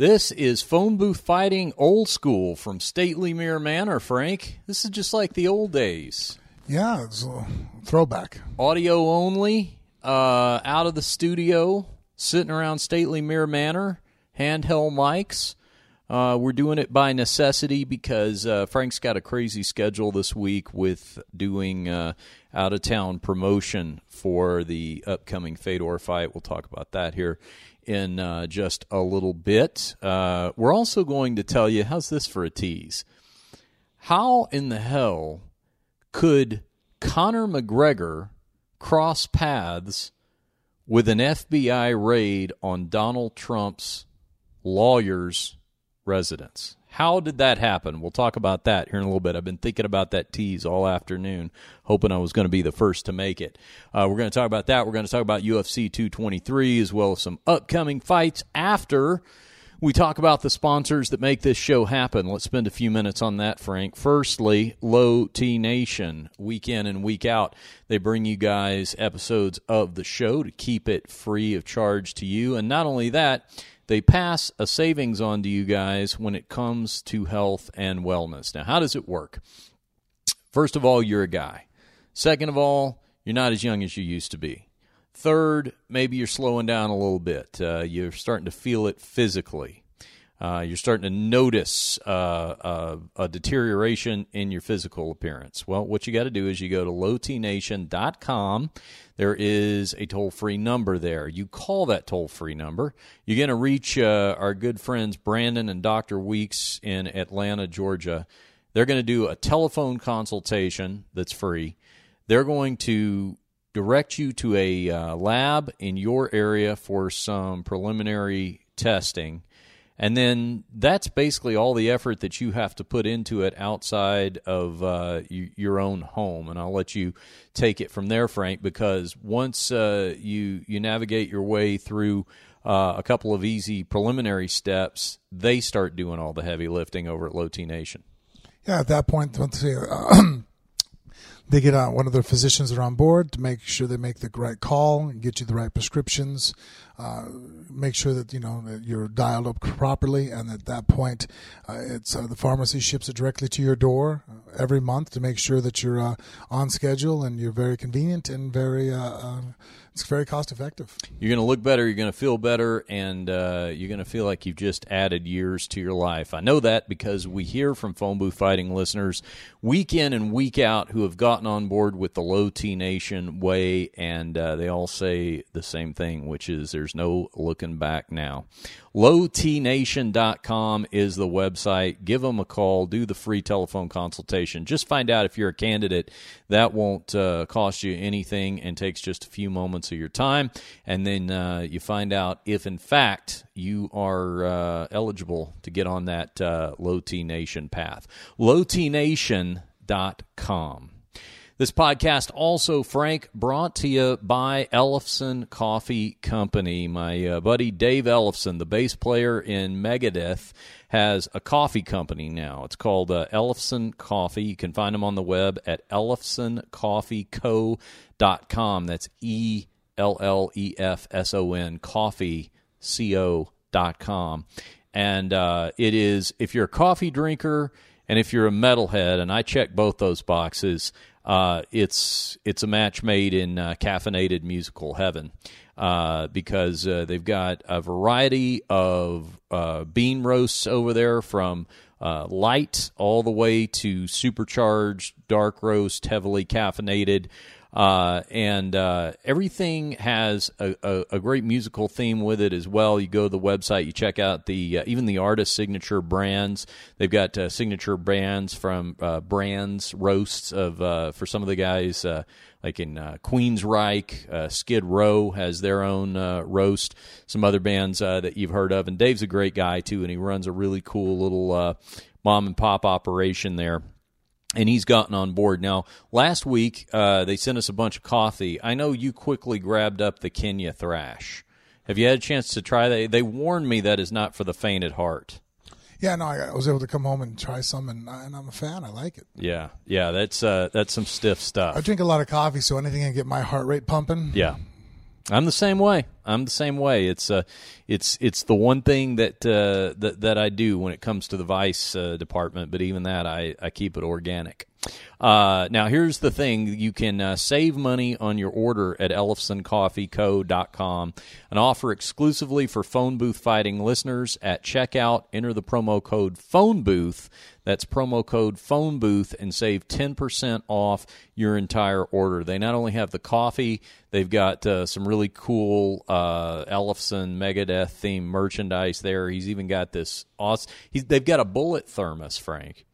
This is phone booth fighting old school from Stately Mir Manor, Frank. This is just like the old days. Yeah, it's a throwback. Audio only, uh, out of the studio, sitting around Stately Mir Manor, handheld mics. Uh, we're doing it by necessity because uh, Frank's got a crazy schedule this week with doing uh, out of town promotion for the upcoming Fedor fight. We'll talk about that here in uh, just a little bit. Uh, we're also going to tell you how's this for a tease? How in the hell could Conor McGregor cross paths with an FBI raid on Donald Trump's lawyer's residence? How did that happen? We'll talk about that here in a little bit. I've been thinking about that tease all afternoon, hoping I was going to be the first to make it. Uh, we're going to talk about that. We're going to talk about UFC 223 as well as some upcoming fights after we talk about the sponsors that make this show happen. Let's spend a few minutes on that, Frank. Firstly, Low T Nation, week in and week out. They bring you guys episodes of the show to keep it free of charge to you. And not only that, they pass a savings on to you guys when it comes to health and wellness. Now, how does it work? First of all, you're a guy. Second of all, you're not as young as you used to be. Third, maybe you're slowing down a little bit. Uh, you're starting to feel it physically. Uh, you're starting to notice uh, uh a deterioration in your physical appearance. Well, what you got to do is you go to lowtnation.com. There is a toll free number there. You call that toll free number. You're going to reach uh, our good friends Brandon and Dr. Weeks in Atlanta, Georgia. They're going to do a telephone consultation that's free. They're going to direct you to a uh, lab in your area for some preliminary testing and then that's basically all the effort that you have to put into it outside of uh, you, your own home. And I'll let you take it from there, Frank, because once uh, you you navigate your way through uh, a couple of easy preliminary steps, they start doing all the heavy lifting over at Low T Nation. Yeah, at that point, uh, they get on one of their physicians that are on board to make sure they make the right call and get you the right prescriptions uh, make sure that you know that you're dialed up properly, and at that point, uh, it's uh, the pharmacy ships it directly to your door uh, every month to make sure that you're uh, on schedule and you're very convenient and very it's very cost effective. You're going to look better. You're going to feel better, and uh, you're going to feel like you've just added years to your life. I know that because we hear from phone booth fighting listeners week in and week out who have gotten on board with the Low T Nation way, and uh, they all say the same thing, which is there's no looking back now. LowTNation.com is the website. Give them a call. Do the free telephone consultation. Just find out if you're a candidate. That won't uh, cost you anything and takes just a few moments your time. And then uh, you find out if, in fact, you are uh, eligible to get on that uh, Low T Nation path. LowTNation.com. This podcast also, Frank, brought to you by Ellefson Coffee Company. My uh, buddy Dave Ellefson, the bass player in Megadeth, has a coffee company now. It's called uh, Ellefson Coffee. You can find them on the web at ellefsoncoffeeco.com. That's E L L E F S O N com. And uh, it is, if you're a coffee drinker and if you're a metalhead, and I check both those boxes, uh, it's it's a match made in uh, caffeinated musical heaven uh, because uh, they've got a variety of uh, bean roasts over there from uh, light all the way to supercharged dark roast, heavily caffeinated. Uh, and uh, everything has a, a, a, great musical theme with it as well. You go to the website, you check out the uh, even the artist signature brands. They've got uh, signature brands from uh, brands roasts of uh, for some of the guys like in uh, Queensryche, uh, Skid Row has their own uh, roast. Some other bands uh, that you've heard of, and Dave's a great guy too, and he runs a really cool little mom and pop operation there and he's gotten on board. Now, last week uh, they sent us a bunch of coffee. I know you quickly grabbed up the Kenya Thrash. Have you had a chance to try that? They warned me that is not for the faint at heart. Yeah, no, I was able to come home and try some, and, and I'm a fan. I like it. Yeah, yeah, that's uh, that's some stiff stuff. I drink a lot of coffee, so anything can get my heart rate pumping. Yeah, I'm the same way. I'm the same way. It's uh, it's it's the one thing that uh, that that I do when it comes to the vice uh, department. But even that, I I keep it organic. Uh, now, here's the thing you can uh, save money on your order at ellefsoncoffeeco.com. An offer exclusively for phone booth fighting listeners at checkout. Enter the promo code phone booth. That's promo code phone booth and save 10% off your entire order. They not only have the coffee, they've got uh, some really cool uh, Megadeth themed merchandise there. He's even got this awesome, they've got a bullet thermos, Frank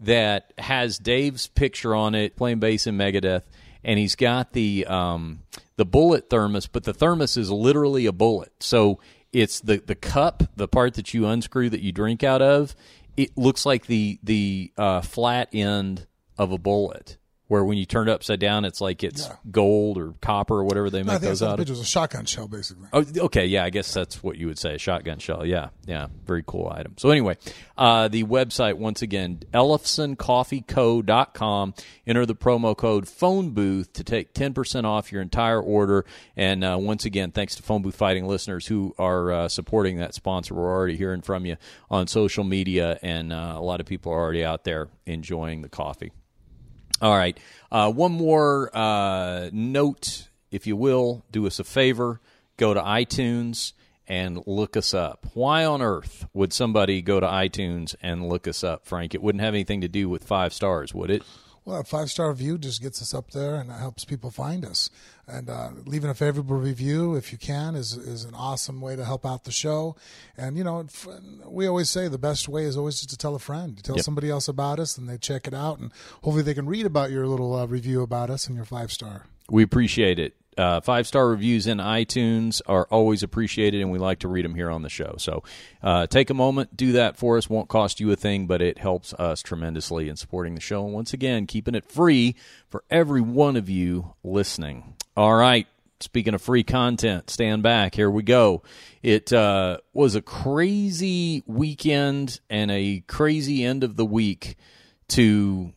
that has Dave's picture on it, playing bass in Megadeth, and he's got the um, the bullet thermos, but the thermos is literally a bullet. So it's the the cup, the part that you unscrew that you drink out of. It looks like the the uh, flat end of a bullet where when you turn it upside down, it's like it's Yeah. gold or copper or whatever they No, make those out of. it was a shotgun shell, basically. Oh, okay, yeah, I guess that's what you would say, a shotgun shell. Yeah, yeah, very cool item. So anyway, uh, the website once again, ellefsoncoffeeco.com. Enter the promo code phone booth to take 10% off your entire order. And uh, once again, thanks to phone booth fighting listeners who are uh, supporting that sponsor. We're already hearing from you on social media, and uh, a lot of people are already out there enjoying the coffee. All right. Uh, one more uh, note, if you will, do us a favor. Go to iTunes and look us up. Why on earth would somebody go to iTunes and look us up, Frank? It wouldn't have anything to do with five stars, would it? Well, a five star review just gets us up there and helps people find us. And uh, leaving a favorable review, if you can, is is an awesome way to help out the show. And you know, we always say the best way is always just to tell a friend. You tell Yep. somebody else about us, and they check it out, and hopefully they can read about your little uh, review about us and your five star. We appreciate it. Uh, five star reviews in iTunes are always appreciated, and we like to read them here on the show. So uh, take a moment, do that for us. Won't cost you a thing, but it helps us tremendously in supporting the show. And once again, keeping it free for every one of you listening. All right. Speaking of free content, stand back. Here we go. It uh, was a crazy weekend and a crazy end of the week to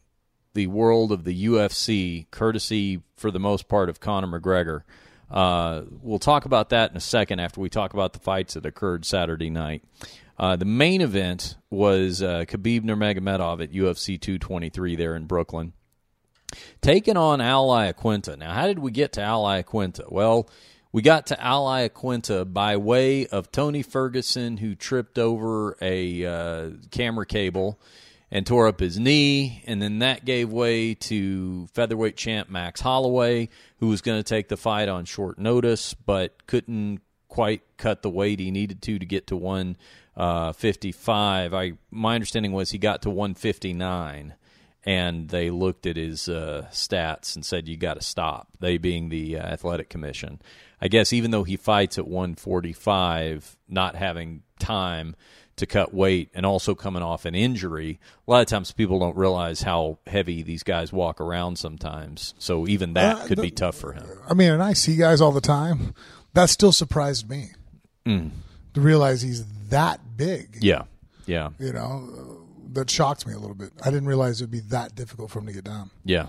the world of the UFC, courtesy for the most part of Conor McGregor. Uh, we'll talk about that in a second after we talk about the fights that occurred Saturday night. Uh, the main event was uh, Khabib Nurmagomedov at UFC 223 there in Brooklyn, taking on Al Iaquinta. Now, how did we get to Al Iaquinta? Well, we got to Al Iaquinta by way of Tony Ferguson, who tripped over a uh, camera cable and tore up his knee, and then that gave way to featherweight champ Max Holloway, who was going to take the fight on short notice, but couldn't quite cut the weight he needed to to get to 155. I my understanding was he got to 159 and they looked at his uh, stats and said you got to stop. They being the uh, athletic commission. I guess even though he fights at 145, not having time to cut weight and also coming off an injury, a lot of times people don't realize how heavy these guys walk around sometimes. So even that Uh, could the- be tough for him. I mean, and I see guys all the time. That still surprised me to realize he's that big. Yeah, yeah. You know, that shocked me a little bit. I didn't realize it'd be that difficult for him to get down. Yeah,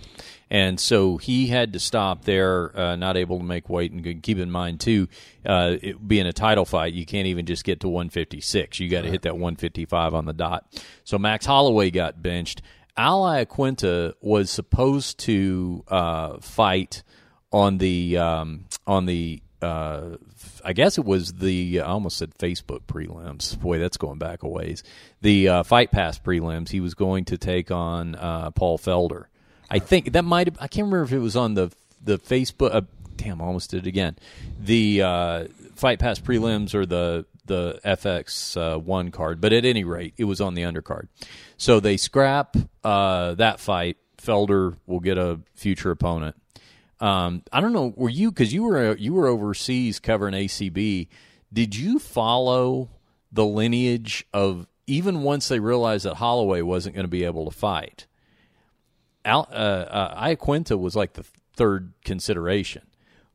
and so he had to stop there, uh, not able to make weight. And keep in mind too, uh, it being a title fight, you can't even just get to 156. You got to hit that 155 on the dot. So Max Holloway got benched. Al Iaquinta was supposed to uh, fight on the um, on the uh, I guess it was the I almost said Facebook prelims. Boy, that's going back a ways. The uh, Fight Pass prelims. He was going to take on uh, Paul Felder. I think that might have. I can't remember if it was on the the Facebook. Uh, damn, I almost did it again. The uh, Fight Pass prelims or the the FX uh, one card, but at any rate, it was on the undercard. So they scrap that fight. Felder will get a future opponent. Um, I don't know. Were you because you were you were overseas covering ACB? Did you follow the lineage of even once they realized that Holloway wasn't going to be able to fight? Al, uh, uh, Iaquinta was like the third consideration.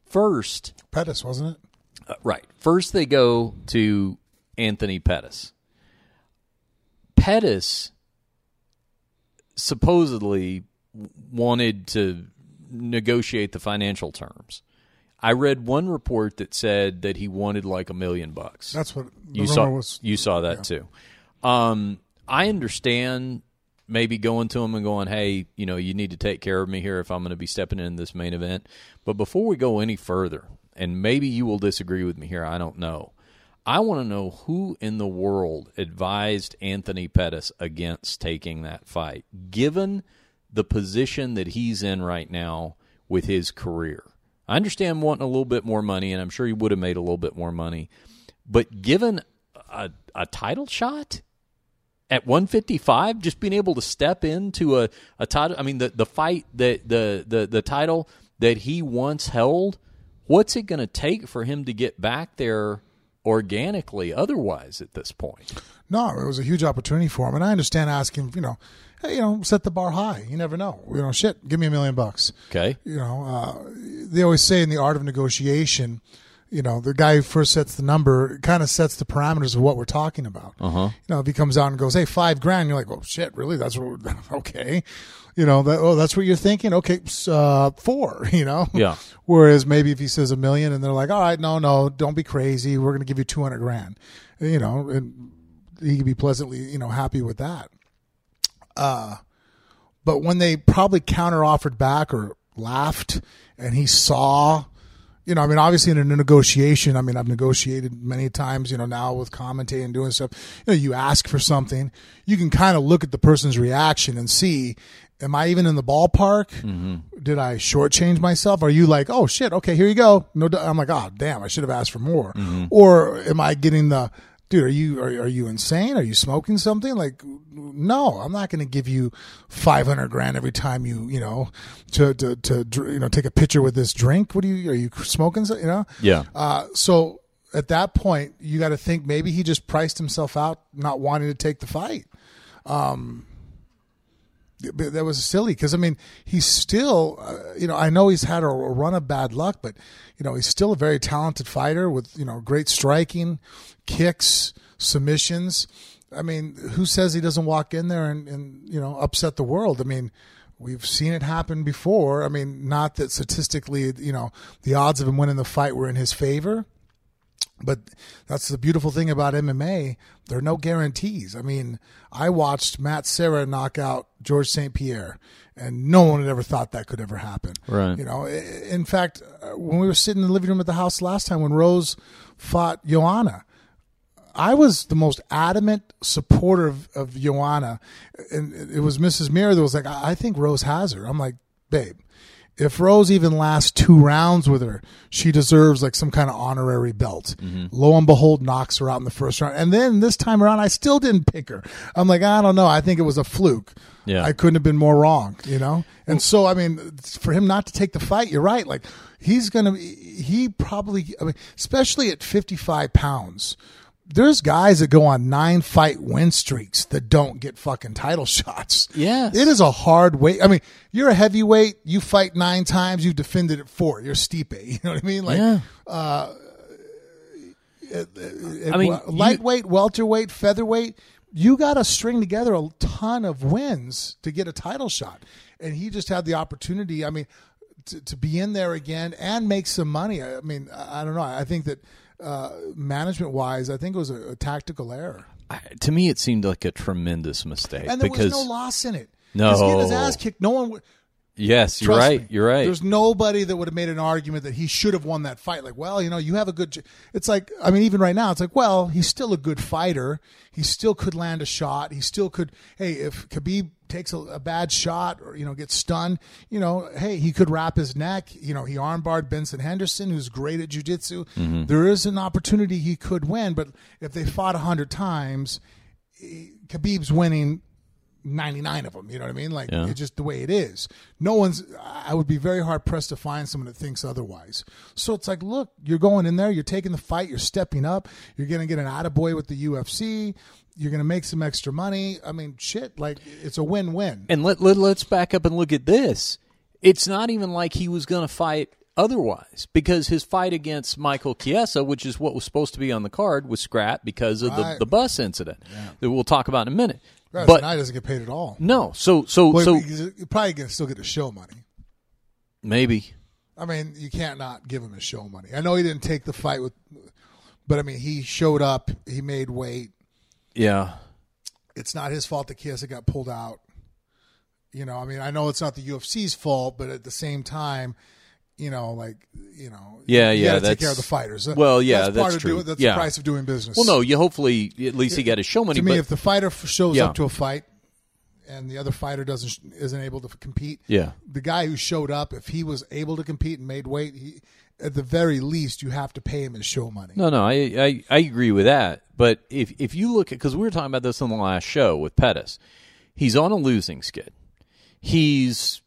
First, Pettis, wasn't it? uh, right. First, they go to Anthony Pettis. Pettis supposedly wanted to negotiate the financial terms. I read one report that said that he wanted like a million bucks. That's what you saw. was. you saw that too. Um, I understand maybe going to him and going, "Hey, you know, you need to take care of me here if I'm going to be stepping in this main event." But before we go any further, and maybe you will disagree with me here, I don't know. I want to know who in the world advised Anthony Pettis against taking that fight, given the position that he's in right now with his career. I understand wanting a little bit more money, and I'm sure he would have made a little bit more money. But given a, a title shot at 155, just being able to step into a, a title, I mean, the, the fight, that the, the, the title that he once held, what's it going to take for him to get back there organically otherwise at this point? No, it was a huge opportunity for him, and I understand asking. You know, hey, you know, set the bar high. You never know. You know, shit, give me a million bucks. Okay. You know, uh, they always say in the art of negotiation, you know, the guy who first sets the number kind of sets the parameters of what we're talking about. Uh-huh. You know, if he comes out and goes, "Hey, five grand," you're like, "Oh shit, really? That's what? Okay." You know, that, oh, that's what you're thinking. Okay, uh, four. You know. Yeah. Whereas maybe if he says a million and they're like, "All right, no, no, don't be crazy. We're going to give you two hundred grand," you know, and he could be pleasantly, you know, happy with that. Uh, but when they probably counter offered back or laughed and he saw you know, I mean, obviously in a negotiation, I mean, I've negotiated many times, you know, now with commentating and doing stuff, you know, you ask for something, you can kind of look at the person's reaction and see, am I even in the ballpark? Mm-hmm. Did I shortchange myself? Are you like, oh shit, okay, here you go. No, I'm like, oh damn, I should have asked for more. Mm-hmm. Or am I getting the, dude, are you are, are you insane? Are you smoking something? Like, no, I'm not going to give you 500 grand every time you you know to to to you know take a picture with this drink. What do you are you smoking? so- You know, Yeah. Uh, so at that point, you got to think maybe he just priced himself out, not wanting to take the fight. But that was silly because I mean he's still uh, you know I know he's had a, run of bad luck but you know he's still a very talented fighter with you know great striking kicks submissions. I mean who says he doesn't walk in there and, and you know upset the world? I mean we've seen it happen before. I mean not that statistically you know the odds of him winning the fight were in his favor but that's the beautiful thing about MMA. There are no guarantees. I mean, I watched Matt Serra knock out George St. Pierre, and no one had ever thought that could ever happen. Right. You know, in fact, uh, when we were sitting in the living room at the house last time when Rose fought Joanna, I was the most adamant supporter of, of Joanna, and it was Mrs. Mir that was like, "I I think Rose has her." I'm like, "Babe, if Rose even lasts two rounds with her, she deserves like some kind of honorary belt." Mm-hmm. Lo and behold, knocks her out in the first round, and then this time around, I still didn't pick her. I'm like, I don't know. I think it was a fluke. Yeah. I couldn't have been more wrong, you know? And so, I mean, for him not to take the fight, you're right. Like, he's going to, he probably, I mean, especially at 55 pounds, there's guys that go on nine fight win streaks that don't get fucking title shots. Yeah. It is a hard weight. I mean, you're a heavyweight, you fight nine times, you've defended it four. You're Stipe. You know what I mean? Like, Yeah. Uh, I I mean, you- lightweight, welterweight, featherweight, you got to string together a ton of wins to get a title shot. And he just had the opportunity, I mean, to, to be in there again and make some money. I mean, I I don't know. I think that uh, management wise, I think it was a, a tactical error. I, to me, it seemed like a tremendous mistake And there because was no loss in it. No. Getting his ass kicked. No one would. Yes, you're Trust right. me. You're right. There's nobody that would have made an argument that he should have won that fight. Like, well, you know, you have a good. j- It's like, I mean, even right now, it's like, well, he's still a good fighter. He still could land a shot. He still could. Hey, if Khabib takes a, a bad shot or you know gets stunned, you know, hey, he could wrap his neck. You know, he armbarred Benson Henderson, who's great at jujitsu. There is an opportunity he could win, but if they fought a hundred times, eh, Khabib's winning 99 of them. You know what I mean? Like Yeah. it's just the way it is. No one's. I would be very hard pressed to find someone that thinks otherwise. So it's like, look, you're going in there, you're taking the fight, you're stepping up, you're gonna get an attaboy with the UFC, you're gonna make some extra money. I mean, shit, like it's a win-win. And let, let let's back up and look at this. It's not even like he was going to fight otherwise because his fight against Michael Chiesa, which is what was supposed to be on the card, was scrapped because of the, Right. the bus incident that we'll talk about in a minute. Right, but he doesn't get paid at all. no, so so Well, so he's probably gonna still get the show money. maybe I mean, you can't not give him his show money. I know he didn't take the fight with, but I mean, he showed up. He made weight. Yeah. It's not his fault that Chiesa got pulled out. You know, I mean, I know it's not the UFC's fault, but at the same time, you know, like you know, Yeah, you yeah, gotta take that's- care of the fighters. Uh, well, yeah, that's, that's part of true. doing. That's Yeah. the price of doing business. Well, no, you hopefully at least he got his show money. to me, but if the fighter shows Yeah. up to a fight and the other fighter doesn't isn't able to compete, yeah, the guy who showed up, if he was able to compete and made weight, he, at the very least, you have to pay him his show money. no, no, I, I I agree with that. But if if you look at because we were talking about this on the last show with Pettis, he's on a losing skid. He's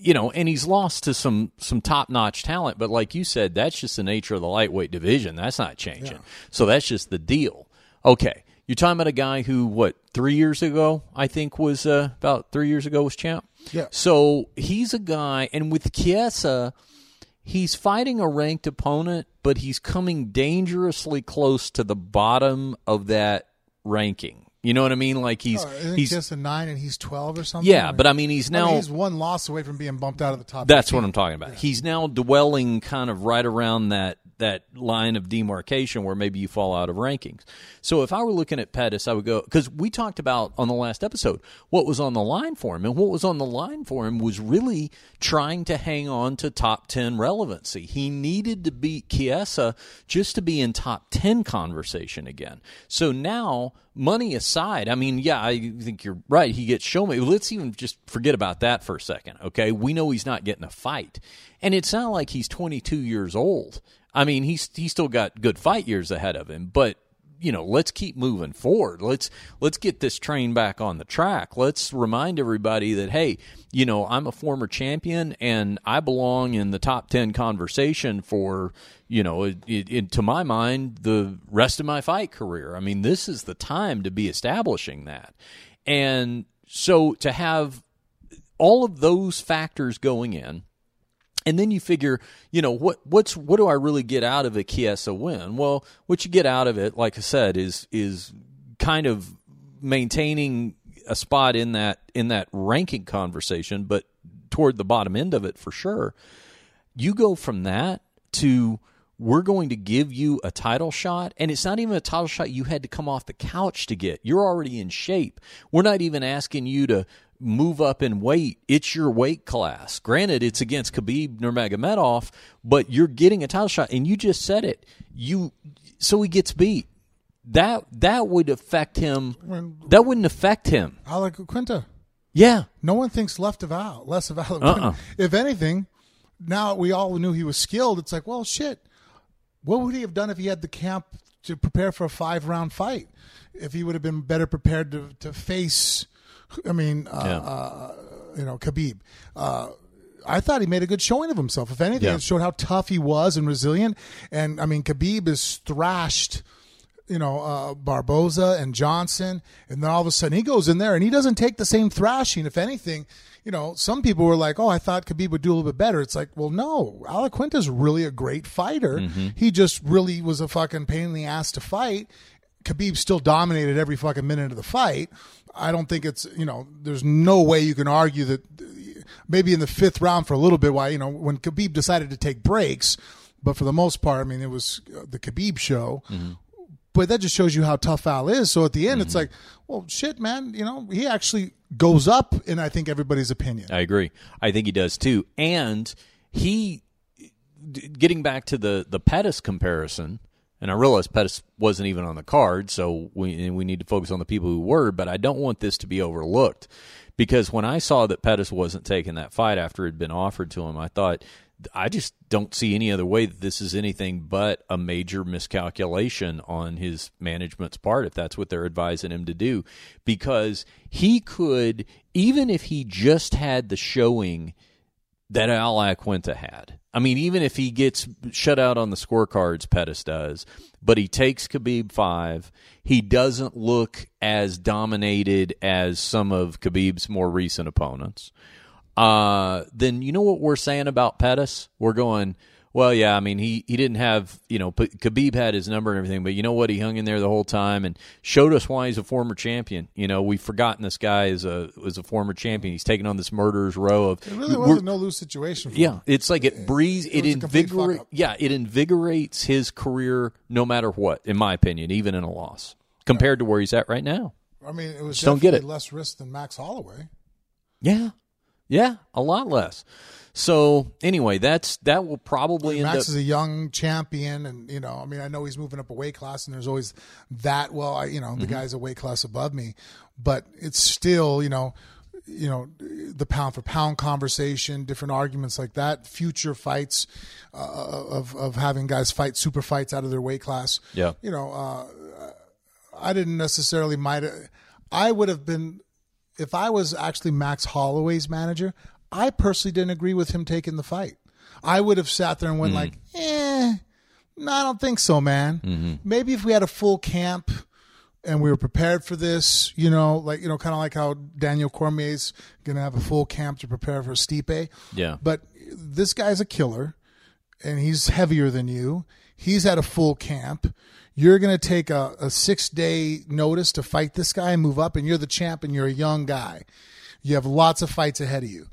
you know, and he's lost to some some top notch talent. But like you said, that's just the nature of the lightweight division. That's not changing. So that's just the deal. Okay, you're talking about a guy who what three years ago I think was uh, about three years ago was champ. Yeah. So he's a guy, and with Chiesa, he's fighting a ranked opponent, but he's coming dangerously close to the bottom of that ranking. You know what I mean? Like he's oh, isn't he's Chiesa nine and he's twelve or something. yeah, but I mean he's I mean, now he's one loss away from being bumped out of the top. that's 15. what I'm talking about. He's now dwelling kind of right around that that line of demarcation where maybe you fall out of rankings. So if I were looking at Pettis, I would go because we talked about on the last episode what was on the line for him, and what was on the line for him was really trying to hang on to top ten relevancy. He needed to beat Chiesa just to be in top ten conversation again. So now. Money aside, I mean, yeah, I think you're right. He gets show me. Let's even just forget about that for a second, okay? We know he's not getting a fight, and it's not like he's 22 years old. I mean, he's he's still got good fight years ahead of him, but you know, let's keep moving forward. Let's let's get this train back on the track. Let's remind everybody that hey, you know, I'm a former champion and I belong in the top 10 conversation for, you know, it, it, to my mind, the rest of my fight career. I mean, this is the time to be establishing that. And so to have all of those factors going in, and then you figure, you know, what what's what do I really get out of a Chiesa win? Well, what you get out of it, like I said, is is kind of maintaining a spot in that in that ranking conversation, but toward the bottom end of it for sure. You go from that to we're going to give you a title shot and it's not even a title shot you had to come off the couch to get. You're already in shape. We're not even asking you to move up in weight. It's your weight class. Granted, it's against Khabib Nurmagomedov, but you're getting a title shot and you just said it. You so he gets beat. That that would affect him. That wouldn't affect him. Al Iaquinta. Yeah. No one thinks left of Al, less of Alec Uh-uh. If anything, now we all knew he was skilled. It's like, well, shit. What would he have done if he had the camp to prepare for a five round fight? If he would have been better prepared to to face, I mean, uh, Yeah. uh, you know, Khabib. Uh, I thought he made a good showing of himself. If anything, Yeah. it showed how tough he was and resilient. And I mean, Khabib is thrashed you know, uh, Barboza and Johnson, and then all of a sudden he goes in there and he doesn't take the same thrashing. If anything, you know, some people were like, "Oh, I thought Khabib would do a little bit better." It's like, well, no, Al Iaquinta's really a great fighter. He just really was a fucking pain in the ass to fight. Khabib still dominated every fucking minute of the fight. I don't think it's you know, there's no way you can argue that. Maybe in the fifth round for a little bit, why you know when Khabib decided to take breaks, but for the most part, I mean, it was uh, the Khabib show but that just shows you how tough Al is. So at the end, it's like, well, shit, man. You know, he actually goes up in I think everybody's opinion. I agree. I think he does too. And he, getting back to the the Pettis comparison, and I realize Pettis wasn't even on the card, so we we need to focus on the people who were. But I don't want this to be overlooked because when I saw that Pettis wasn't taking that fight after it had been offered to him, I thought. I just don't see any other way that this is anything but a major miscalculation on his management's part, if that's what they're advising him to do. Because he could, even if he just had the showing that Al Iaquinta had. I mean, even if he gets shut out on the scorecards, Pettis does, but he takes Khabib five. He doesn't look as dominated as some of Khabib's more recent opponents. Uh, then you know what we're saying about Pettis? We're going, Well, yeah, I mean, he, he didn't have, you know, Khabib had his number and everything, but you know what? He hung in there the whole time and showed us why he's a former champion. You know, we've forgotten this guy is a was a former champion. He's taken on this murderer's row of. It really was a no lose situation. For Yeah, him. it's like it breathes. It, was a complete fuck invigorates. Yeah, it invigorates his career, no matter what. In my opinion, even in a loss, compared to where he's at right now. I mean, it was Just don't get it. less risk than Max Holloway. Yeah, yeah, a lot less. So anyway, that's that will probably Max up. is a young champion, and you know, I mean, I know he's moving up a weight class, and there's always that. Well, I, you know, Mm-hmm. the guy's a weight class above me, but it's still, you know, you know, the pound for pound conversation, different arguments like that, future fights uh, of of having guys fight super fights out of their weight class. Yeah. you know, uh, I didn't necessarily might. I would have been if I was actually Max Holloway's manager. I personally didn't agree with him taking the fight. I would have sat there and went like, "Eh, no, I don't think so, man. Maybe if we had a full camp." And we were prepared for this, you know, like you know, kind of like how Daniel Cormier's gonna have a full camp to prepare for Stipe. Yeah. But this guy's a killer, and he's heavier than you. He's at a full camp. You're going to take a, a six day notice to fight this guy and move up, and you're the champ, and you're a young guy. You have lots of fights ahead of you.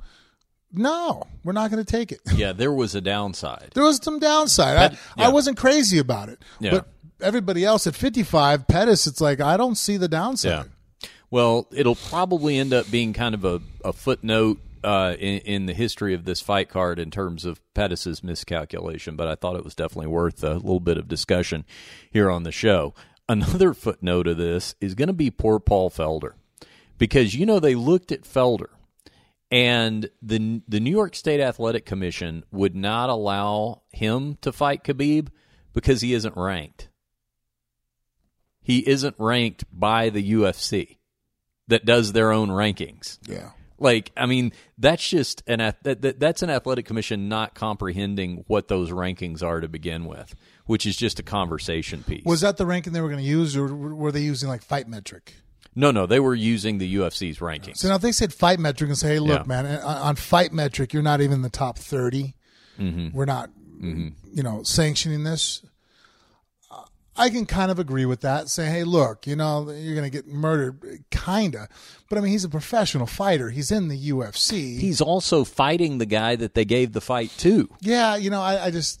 No, we're not going to take it. yeah, there was a downside. There was some downside. I, yeah. I wasn't crazy about it. Yeah. But everybody else at 55, Pettis, it's like, I don't see the downside. Yeah. Well, it'll probably end up being kind of a, a footnote uh, in, in the history of this fight card in terms of Pettis's miscalculation, but I thought it was definitely worth a little bit of discussion here on the show. Another footnote of this is going to be poor Paul Felder because you know they looked at Felder and the the New York State Athletic Commission would not allow him to fight Khabib because he isn't ranked. He isn't ranked by the UFC that does their own rankings. Yeah. Like, I mean, that's just an that, that, that's an athletic commission not comprehending what those rankings are to begin with, which is just a conversation piece. Was that the ranking they were going to use, or were they using like Fight Metric? no, no, they were using the UFC's rankings. So now if they said fight metric and say, hey, look, Yeah. man, on on fight metric, you're not even in the top 30. Mm-hmm. We're not, you know, sanctioning this. I can kind of agree with that. Say, hey, look, you know, you're going to get murdered, kind of. But I mean, he's a professional fighter. He's in the UFC. He's also fighting the guy that they gave the fight to. yeah, you know, I, I just,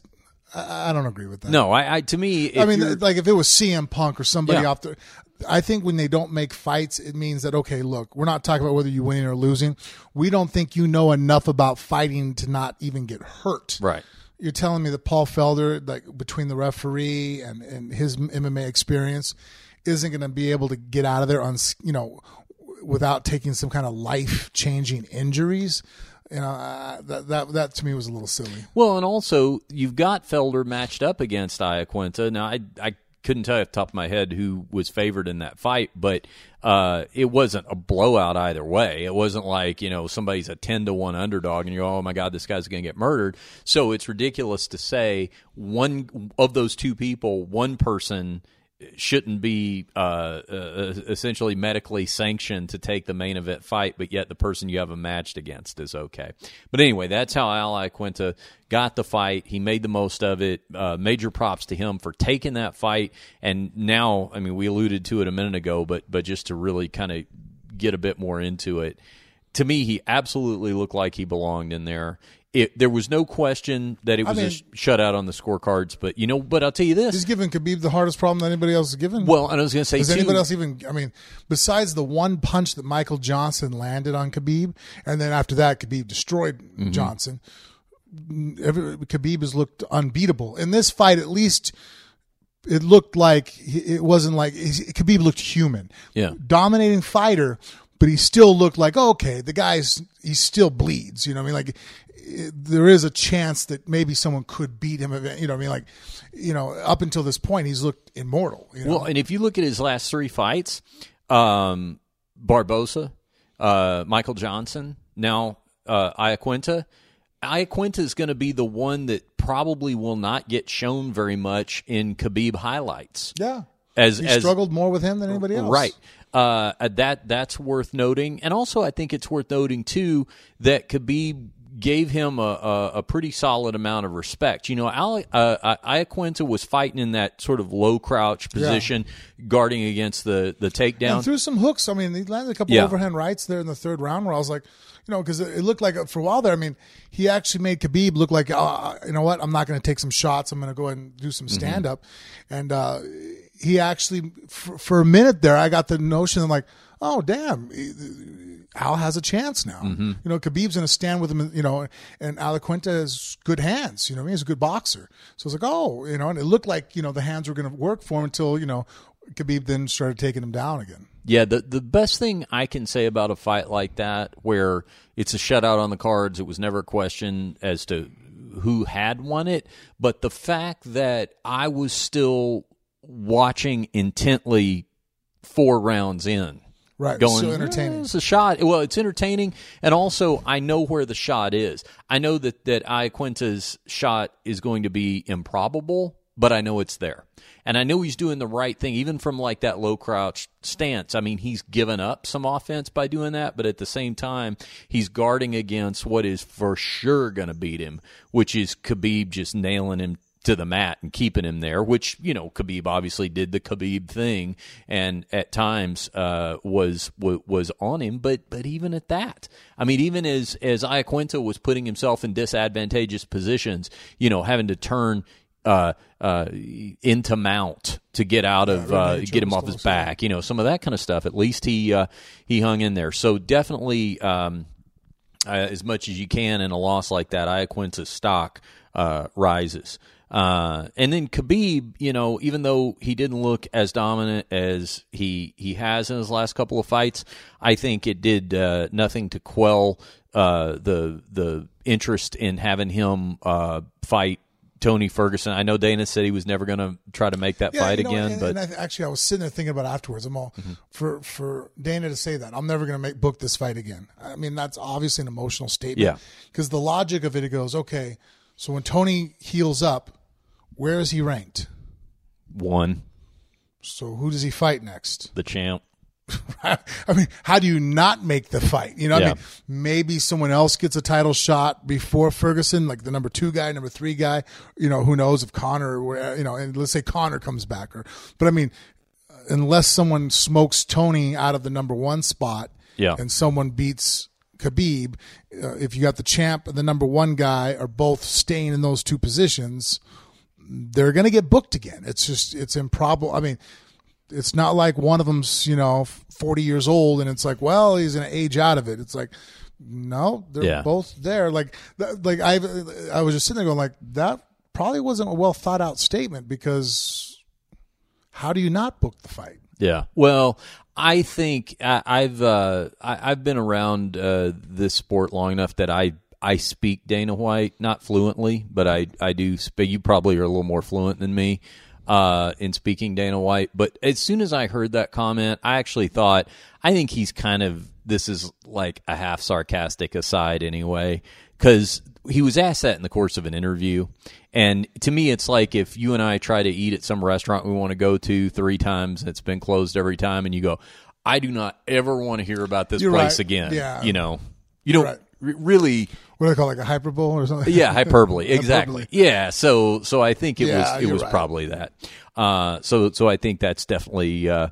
I, I don't agree with that. No, I, I to me, if I mean, like if it was CM Punk or somebody Yeah. off the, I think when they don't make fights, it means that okay, look, we're not talking about whether you winning or losing. We don't think you know enough about fighting to not even get hurt. right. You're telling me that Paul Felder, like between the referee and and his MMA experience, isn't going to be able to get out of there on you know without taking some kind of life changing injuries. You know, uh, that that that to me was a little silly. Well, and also you've got Felder matched up against Iaquinta. Now, I I couldn't tell you off the top of my head who was favored in that fight, but uh, it wasn't a blowout either way. It wasn't like you know somebody's a ten to one underdog and you're oh my god this guy's going to get murdered. So it's ridiculous to say one of those two people, one person shouldn't be uh, uh, essentially medically sanctioned to take the main event fight, but yet the person you have a matched against is okay. But anyway, that's how Al Iaquinta got the fight. He made the most of it. Uh, major props to him for taking that fight. And now, I mean, we alluded to it a minute ago, but but just to really kind of get a bit more into it, to me, he absolutely looked like he belonged in there. It, there was no question that it was a mean- sh- shutout on the scorecards, but you know, but I'll tell you this. He's given Khabib the hardest problem that anybody else has given. Well, and I was going to say, Does too, anybody else even? I mean, besides the one punch that Michael Johnson landed on Khabib, and then after that, Khabib destroyed Mm-hmm. Johnson. Every, Khabib has looked unbeatable in this fight. At least it looked like it wasn't like Khabib looked human. Yeah. dominating fighter, but he still looked like okay. The guy's he still bleeds. You know, what I mean, like there is a chance that maybe someone could beat him. You know, what I mean, like you know, up until this point, he's looked immortal. You know? Well, and if you look at his last three fights, um, Barboza, uh, Michael Johnson, now uh, Iaquinta, Iaquinta is going to be the one that probably will not get shown very much in Khabib highlights. Yeah. As, He as struggled more with him than anybody else. Right. Uh, that that's worth noting, and also I think it's worth noting too that Khabib gave him a, a, a pretty solid amount of respect. You know, Ale, uh, Iaquinta was fighting in that sort of low crouch position, guarding against the the takedown. And threw some hooks. I mean, he landed a couple Yeah. overhand rights there in the third round where I was like, you know, because it, it looked like uh, for a while there. I mean, he actually made Khabib look like, uh, you know what? I'm not going to take some shots. I'm going to go ahead and do some stand up. And uh, he actually, for, for a minute there, I got the notion I'm like, oh damn. Al has a chance now. Mm-hmm. You know, Khabib's going to stand with him, you know, and Al Iaquinta has good hands. You know, he's a good boxer. So it's like, oh, you know, and it looked like, you know, the hands were going to work for him until, you know, Khabib then started taking him down again. Yeah, the the best thing I can say about a fight like that, where it's a shutout on the cards, it was never a question as to who had won it, but the fact that I was still watching intently four rounds in. Right. Going, so entertaining. "Eh, it's a shot. Well, it's entertaining, and also I know where the shot is. I know that that Iaquinta's shot is going to be improbable, but I know it's there, and I know he's doing the right thing, even from like that low crouch stance. I mean, he's given up some offense by doing that, but at the same time, he's guarding against what is for sure going to beat him, which is Khabib just nailing him to the mat and keeping him there, which you know Khabib obviously did the Khabib thing, and at times uh, was w- was on him. But but even at that, I mean, even as as Iaquinta was putting himself in disadvantageous positions, you know, having to turn. Uh, uh, into mount to get out of uh, get him off his back, you know, some of that kind of stuff. At least he uh, he hung in there. So definitely, um, uh, as much as you can in a loss like that, Iaquinta's stock uh, rises. Uh, and then Khabib, you know, even though he didn't look as dominant as he he has in his last couple of fights, I think it did uh, nothing to quell uh, the the interest in having him uh, fight Tony Ferguson. I know Dana said he was never going to try to make that fight you know, again, and, but Mm-hmm. and I, actually, I was sitting there thinking about it afterwards. I'm all for for Dana to say that I'm never going to make book this fight again. I mean, that's obviously an emotional statement. Yeah. Because the logic of it, it goes okay. So when Tony heals up, where is he ranked? one So who does he fight next? the champ. I mean, how do you not make the fight? You know, Yeah. I mean, maybe someone else gets a title shot before Ferguson, like the number two guy, number three guy. You know, who knows if Conor, you know, and let's say Conor comes back, or but I mean, unless someone smokes Tony out of the number one spot, Yeah. and someone beats Khabib, uh, if you got the champ and the number one guy are both staying in those two positions, they're going to get booked again. It's just it's improbable. I mean, it's not like one of them's you know 40 years old and it's like well he's going to age out of it. It's like no, they're Yeah. both there. Like that, like I I was just sitting there going like that probably wasn't a well thought out statement because how do you not book the fight? Yeah. Well, I think I, I've uh, I, I've been around uh, this sport long enough that I I speak Dana White not fluently, but I I do speak. You probably are a little more fluent than me uh, in speaking Dana White. But as soon as I heard that comment, I actually thought I think he's kind of this is like a half sarcastic aside anyway because he was asked that in the course of an interview. And to me, it's like if you and I try to eat at some restaurant we want to go to three times and it's been closed every time, and you go, I do not ever want to hear about this You're place right. again. Yeah. You know, you don't Right. Really. What do they call it, like a hyperbole or something? Yeah, hyperbole. Exactly. Hyperbole. Yeah. So, so I think it Yeah, was it was right. probably that. Uh, so, so I think that's definitely uh,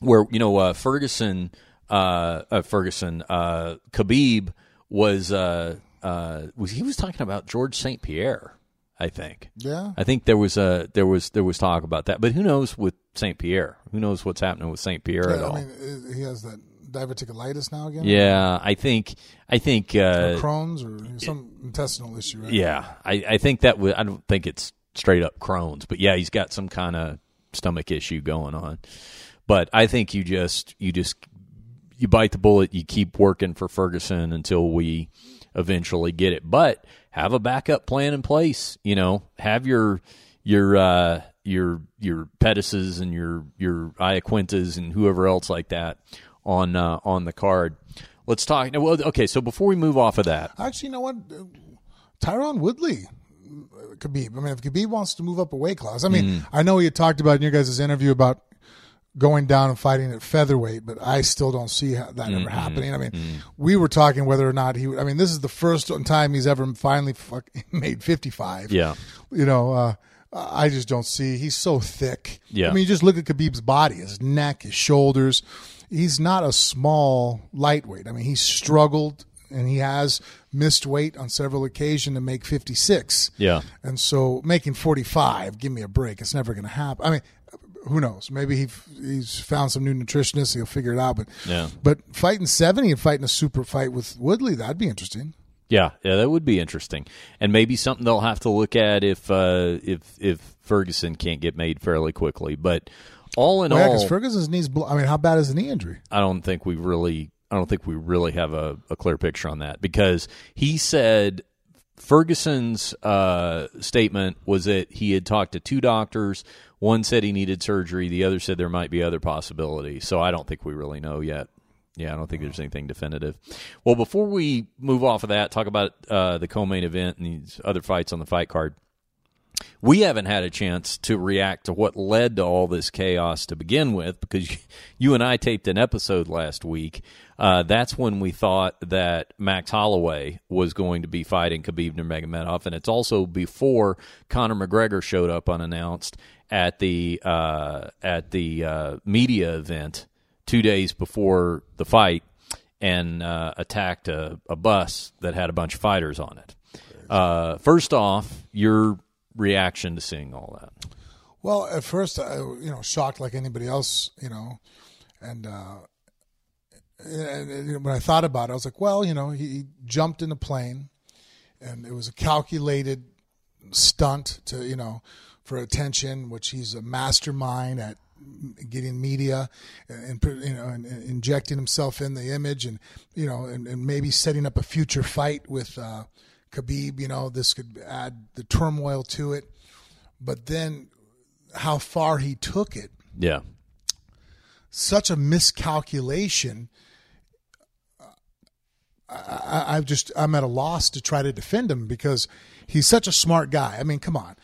where you know uh, Ferguson, uh, uh, Ferguson, uh, Khabib was uh, uh, was he was talking about George St. Pierre. I think. Yeah. I think there was a there was there was talk about that, but who knows with St. Pierre? Who knows what's happening with St. Pierre at I all? mean, uh, he has that diverticulitis now again. yeah, I think I think Or uh, Crohn's or some intestinal issue, right? Yeah, I, I think that would. I don't think it's straight up Crohn's, but yeah, he's got some kind of stomach issue going on. But I think you just you just you bite the bullet. You keep working for Ferguson until we eventually get it. But have a backup plan in place. You know, have your your uh, your your Pettises and your your Iaquintas and whoever else like that on uh, on the card. Let's talk. Well, okay. So before we move off of that, Actually, you know what? Uh, Tyron Woodley, uh, Khabib. I mean, if Khabib wants to move up a weight class, I mean, Mm. I know he had talked about in your guys' interview about going down and fighting at featherweight, but I still don't see that Mm-hmm. ever happening. I mean, we were talking whether or not he. I mean, this is the first time he's ever finally fuck, made fifty five. Yeah. you know, uh, I just don't see. He's so thick. Yeah. I mean, you just look at Khabib's body, his neck, his shoulders. He's not a small lightweight. I mean, he struggled and he has missed weight on several occasions to make 56. Yeah. And so making 45, give me a break. It's never going to happen. I mean, who knows? Maybe he he's found some new nutritionist. He'll figure it out. But Yeah. but fighting 70 and fighting a super fight with Woodley, that'd be interesting. Yeah, yeah, that would be interesting, and maybe something they'll have to look at if uh, if if Ferguson can't get made fairly quickly. But all in Well, yeah, all, because Ferguson's knees. Blo- I mean, how bad is the knee injury? I don't think we really I don't think we really have a, a clear picture on that because he said Ferguson's uh, statement was that he had talked to two doctors. One said he needed surgery. The other said there might be other possibilities. So I don't think we really know yet. Yeah, I don't think there's anything definitive. Well, before we move off of that, talk about uh, the co-main event and these other fights on the fight card we haven't had a chance to react to what led to all this chaos to begin with because you and I taped an episode last week. Uh, that's when we thought that Max Holloway was going to be fighting Khabib Nurmagomedov, and it's also before Conor McGregor showed up unannounced at the uh, at the uh, media event two days before the fight and uh, attacked a, a bus that had a bunch of fighters on it. Uh, first off, your reaction to seeing all that? Well, at first, I you know shocked like anybody else, you know, and uh, and, and when I thought about it, I was like, well, you know, he, he jumped in a plane, and it was a calculated stunt to you know for attention, which he's a mastermind at getting media and, and you know and, and injecting himself in the image and you know and, and maybe setting up a future fight with uh, Khabib. You know, this could add the turmoil to it, but then how far he took it, Yeah, such a miscalculation. I, I've just I'm at a loss to try to defend him because he's such a smart guy. I mean, come on.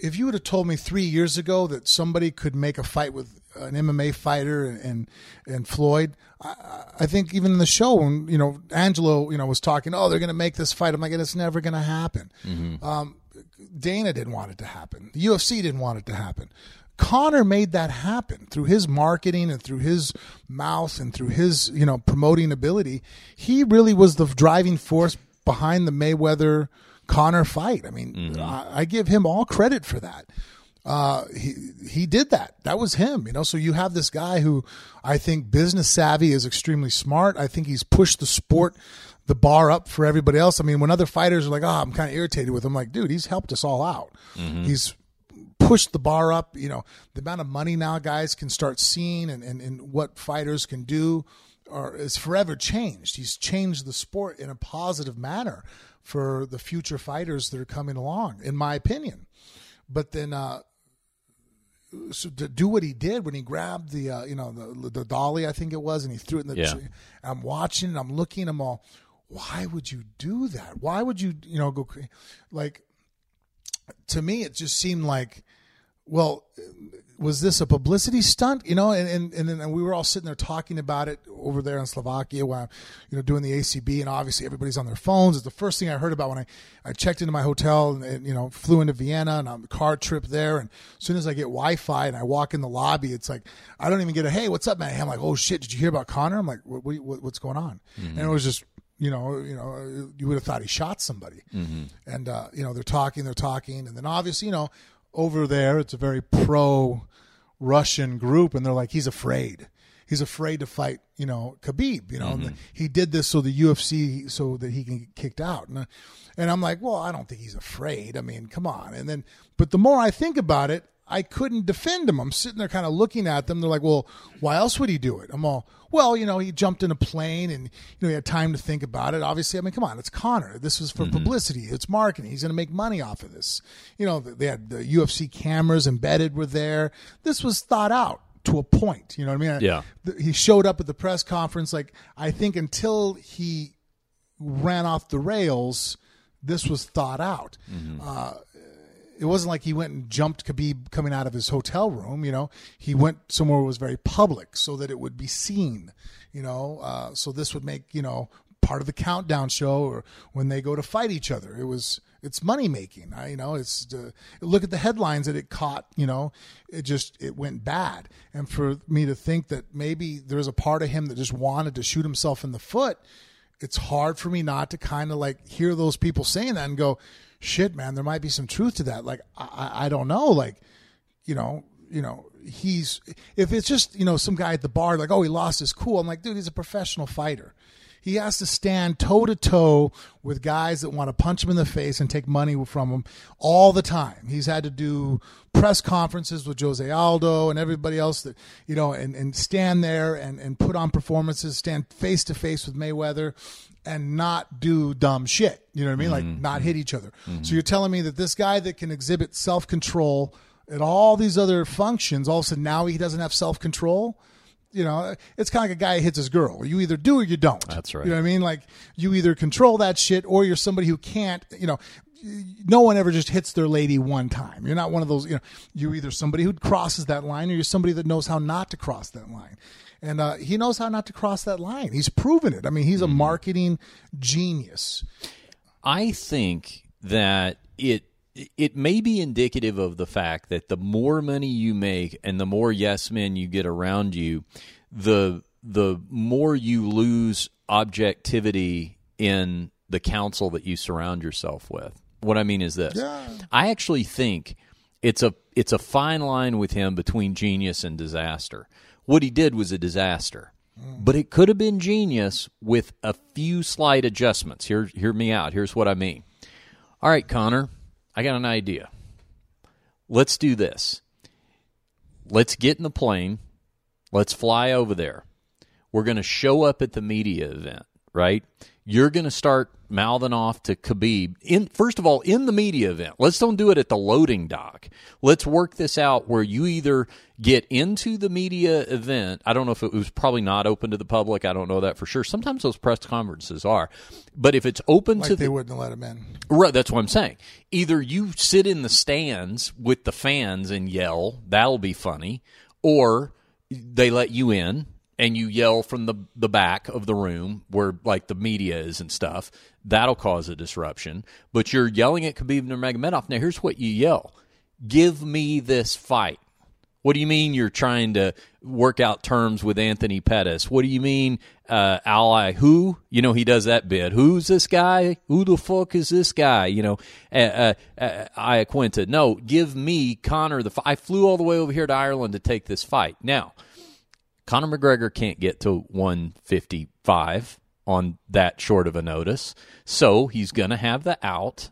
If you would have told me three years ago that somebody could make a fight with an MMA fighter and and, Floyd, I, I think even in the show when you know Angelo you know was talking, oh they're going to make this fight. I'm like, it's never going to happen. Um, Dana didn't want it to happen. The UFC didn't want it to happen. Conor made that happen through his marketing and through his mouth and through his, you know, promoting ability. He really was the driving force behind the Mayweather Conor fight. I mean, I, I give him all credit for that. Uh, he he did that. That was him, you know. So you have this guy who I think business savvy is extremely smart. I think he's pushed the sport the bar up for everybody else. I mean, when other fighters are like, "Oh, I'm kind of irritated with him," like, dude, he's helped us all out. He's pushed the bar up. You know, the amount of money now guys can start seeing and, and, and what fighters can do are is forever changed. He's changed the sport in a positive manner for the future fighters that are coming along, in my opinion. But then, uh, so to do what he did when he grabbed the uh, you know the the dolly I think it was and he threw it in the Yeah. tree. I'm watching and I'm looking I'm all why would you do that why would you you know go like to me it just seemed like well was this a publicity stunt? You know and and and, then we were all sitting there talking about it over there in Slovakia while you know doing the ACB and obviously everybody's on their phones. It's the first thing I heard about when I I checked into my hotel and, and you know flew into Vienna and on the car trip there. And as soon as I get Wi-Fi and I walk in the lobby it's like I don't even get a hey what's up man? I'm like oh shit did you hear about Conor? I'm like what, what, what- what's going on? And it was just you know, you know, you would have thought he shot somebody. And uh, you know, they're talking, they're talking, and then obviously, you know, over there, it's a very pro Russian group, and they're like, he's afraid. He's afraid to fight, you know, Khabib. You know, and he did this so the UFC so that he can get kicked out. And, uh, and I'm like, well, I don't think he's afraid. I mean, come on. And then, but the more I think about it, I couldn't defend him. I'm sitting there kind of looking at them. They're like, well, why else would he do it? I'm all, well, you know, he jumped in a plane and, you know, he had time to think about it. Obviously, I mean, come on, it's Conor. This was for publicity. It's marketing. He's going to make money off of this. You know, they had the UFC cameras embedded were there. This was thought out to a point. You know what I mean? Yeah. He showed up at the press conference. Like, I think until he ran off the rails, this was thought out. Uh, it wasn't like he went and jumped Khabib coming out of his hotel room. You know, he went somewhere that was very public so that it would be seen. You know, uh, so this would make you know part of the countdown show or when they go to fight each other. It was it's money making. I, you know, it's uh, look at the headlines that it caught. You know, it just it went bad. And for me to think that maybe there's a part of him that just wanted to shoot himself in the foot, it's hard for me not to kind of like hear those people saying that and go, shit, man, there might be some truth to that. Like I, I don't know, like you know, you know, he's if it's just you know some guy at the bar like oh he lost his cool. I'm like, dude, he's a professional fighter he has to stand toe to toe with guys that want to punch him in the face and take money from him all the time. He's had to do press conferences with Jose Aldo and everybody else that, you know, and, and stand there and, and put on performances, stand face to face with Mayweather and not do dumb shit. You know what I mean? Mm-hmm. Like not hit each other. Mm-hmm. So you're telling me that this guy that can exhibit self control at all these other functions, all of a sudden now he doesn't have self control? you know, it's kind of like a guy hits his girl. You either do or you don't. That's right. You know what I mean? Like you either control that shit or you're somebody who can't, you know, no one ever just hits their lady one time. You're not one of those, you know, you're either somebody who crosses that line or you're somebody that knows how not to cross that line. And uh, he knows how not to cross that line. He's proven it. I mean, he's a mm-hmm. marketing genius. I think that it it may be indicative of the fact that the more money you make and the more yes men you get around you, the the more you lose objectivity in the council that you surround yourself with. What I mean is this. Yeah. I actually think it's a it's a fine line with him between genius and disaster. What he did was a disaster. But it could have been genius with a few slight adjustments. Here hear me out. Here's what I mean. All right, Conor, I got an idea. Let's do this. Let's get in the plane. Let's fly over there. We're going to show up at the media event, right? You're going to start mouthing off to Khabib. In first of all, in the media event. Let's don't do it at the loading dock. Let's work this out where you either get into the media event. I don't know if it was probably not open to the public. I don't know that for sure. Sometimes those press conferences are, but if it's open like to, they the, wouldn't let them in. Right. That's what I'm saying. Either you sit in the stands with the fans and yell. That'll be funny, or they let you in and you yell from the the back of the room where like the media is and stuff, that'll cause a disruption. But you're yelling at Khabib Nurmagomedov. Now here's what you yell: "Give me this fight." What do you mean you're trying to work out terms with Anthony Pettis? What do you mean uh, ally? Who? You know he does that bit. Who's this guy? Who the fuck is this guy? You know, uh, uh, uh. No, give me Conor the. I flew all the way over here to Ireland to take this fight. Now Conor McGregor can't get to 155 on that short of a notice. So he's going to have the out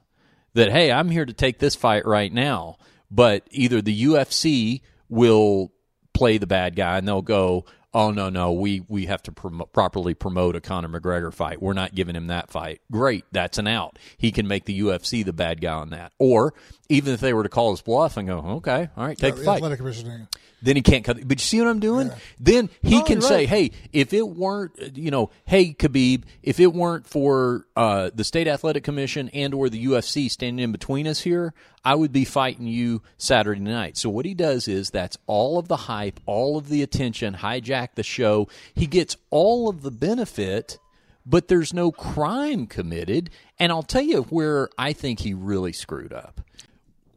that, hey, I'm here to take this fight right now. But either the UFC will play the bad guy and they'll go, oh, no, no, we, we have to prom- properly promote a Conor McGregor fight. We're not giving him that fight. Great. That's an out. He can make the UFC the bad guy on that. Or even if they were to call his bluff and go, okay, all right, take yeah, the, the fight. Athletic commissioner then he can't cut. But you see what I'm doing? Yeah. Then he no, can say, right. "Hey, if it weren't, you know, hey Khabib, if it weren't for uh, the state athletic commission and or the UFC standing in between us here, I would be fighting you Saturday night." So what he does is that's all of the hype, all of the attention, hijack the show. He gets all of the benefit, but there's no crime committed. And I'll tell you where I think he really screwed up,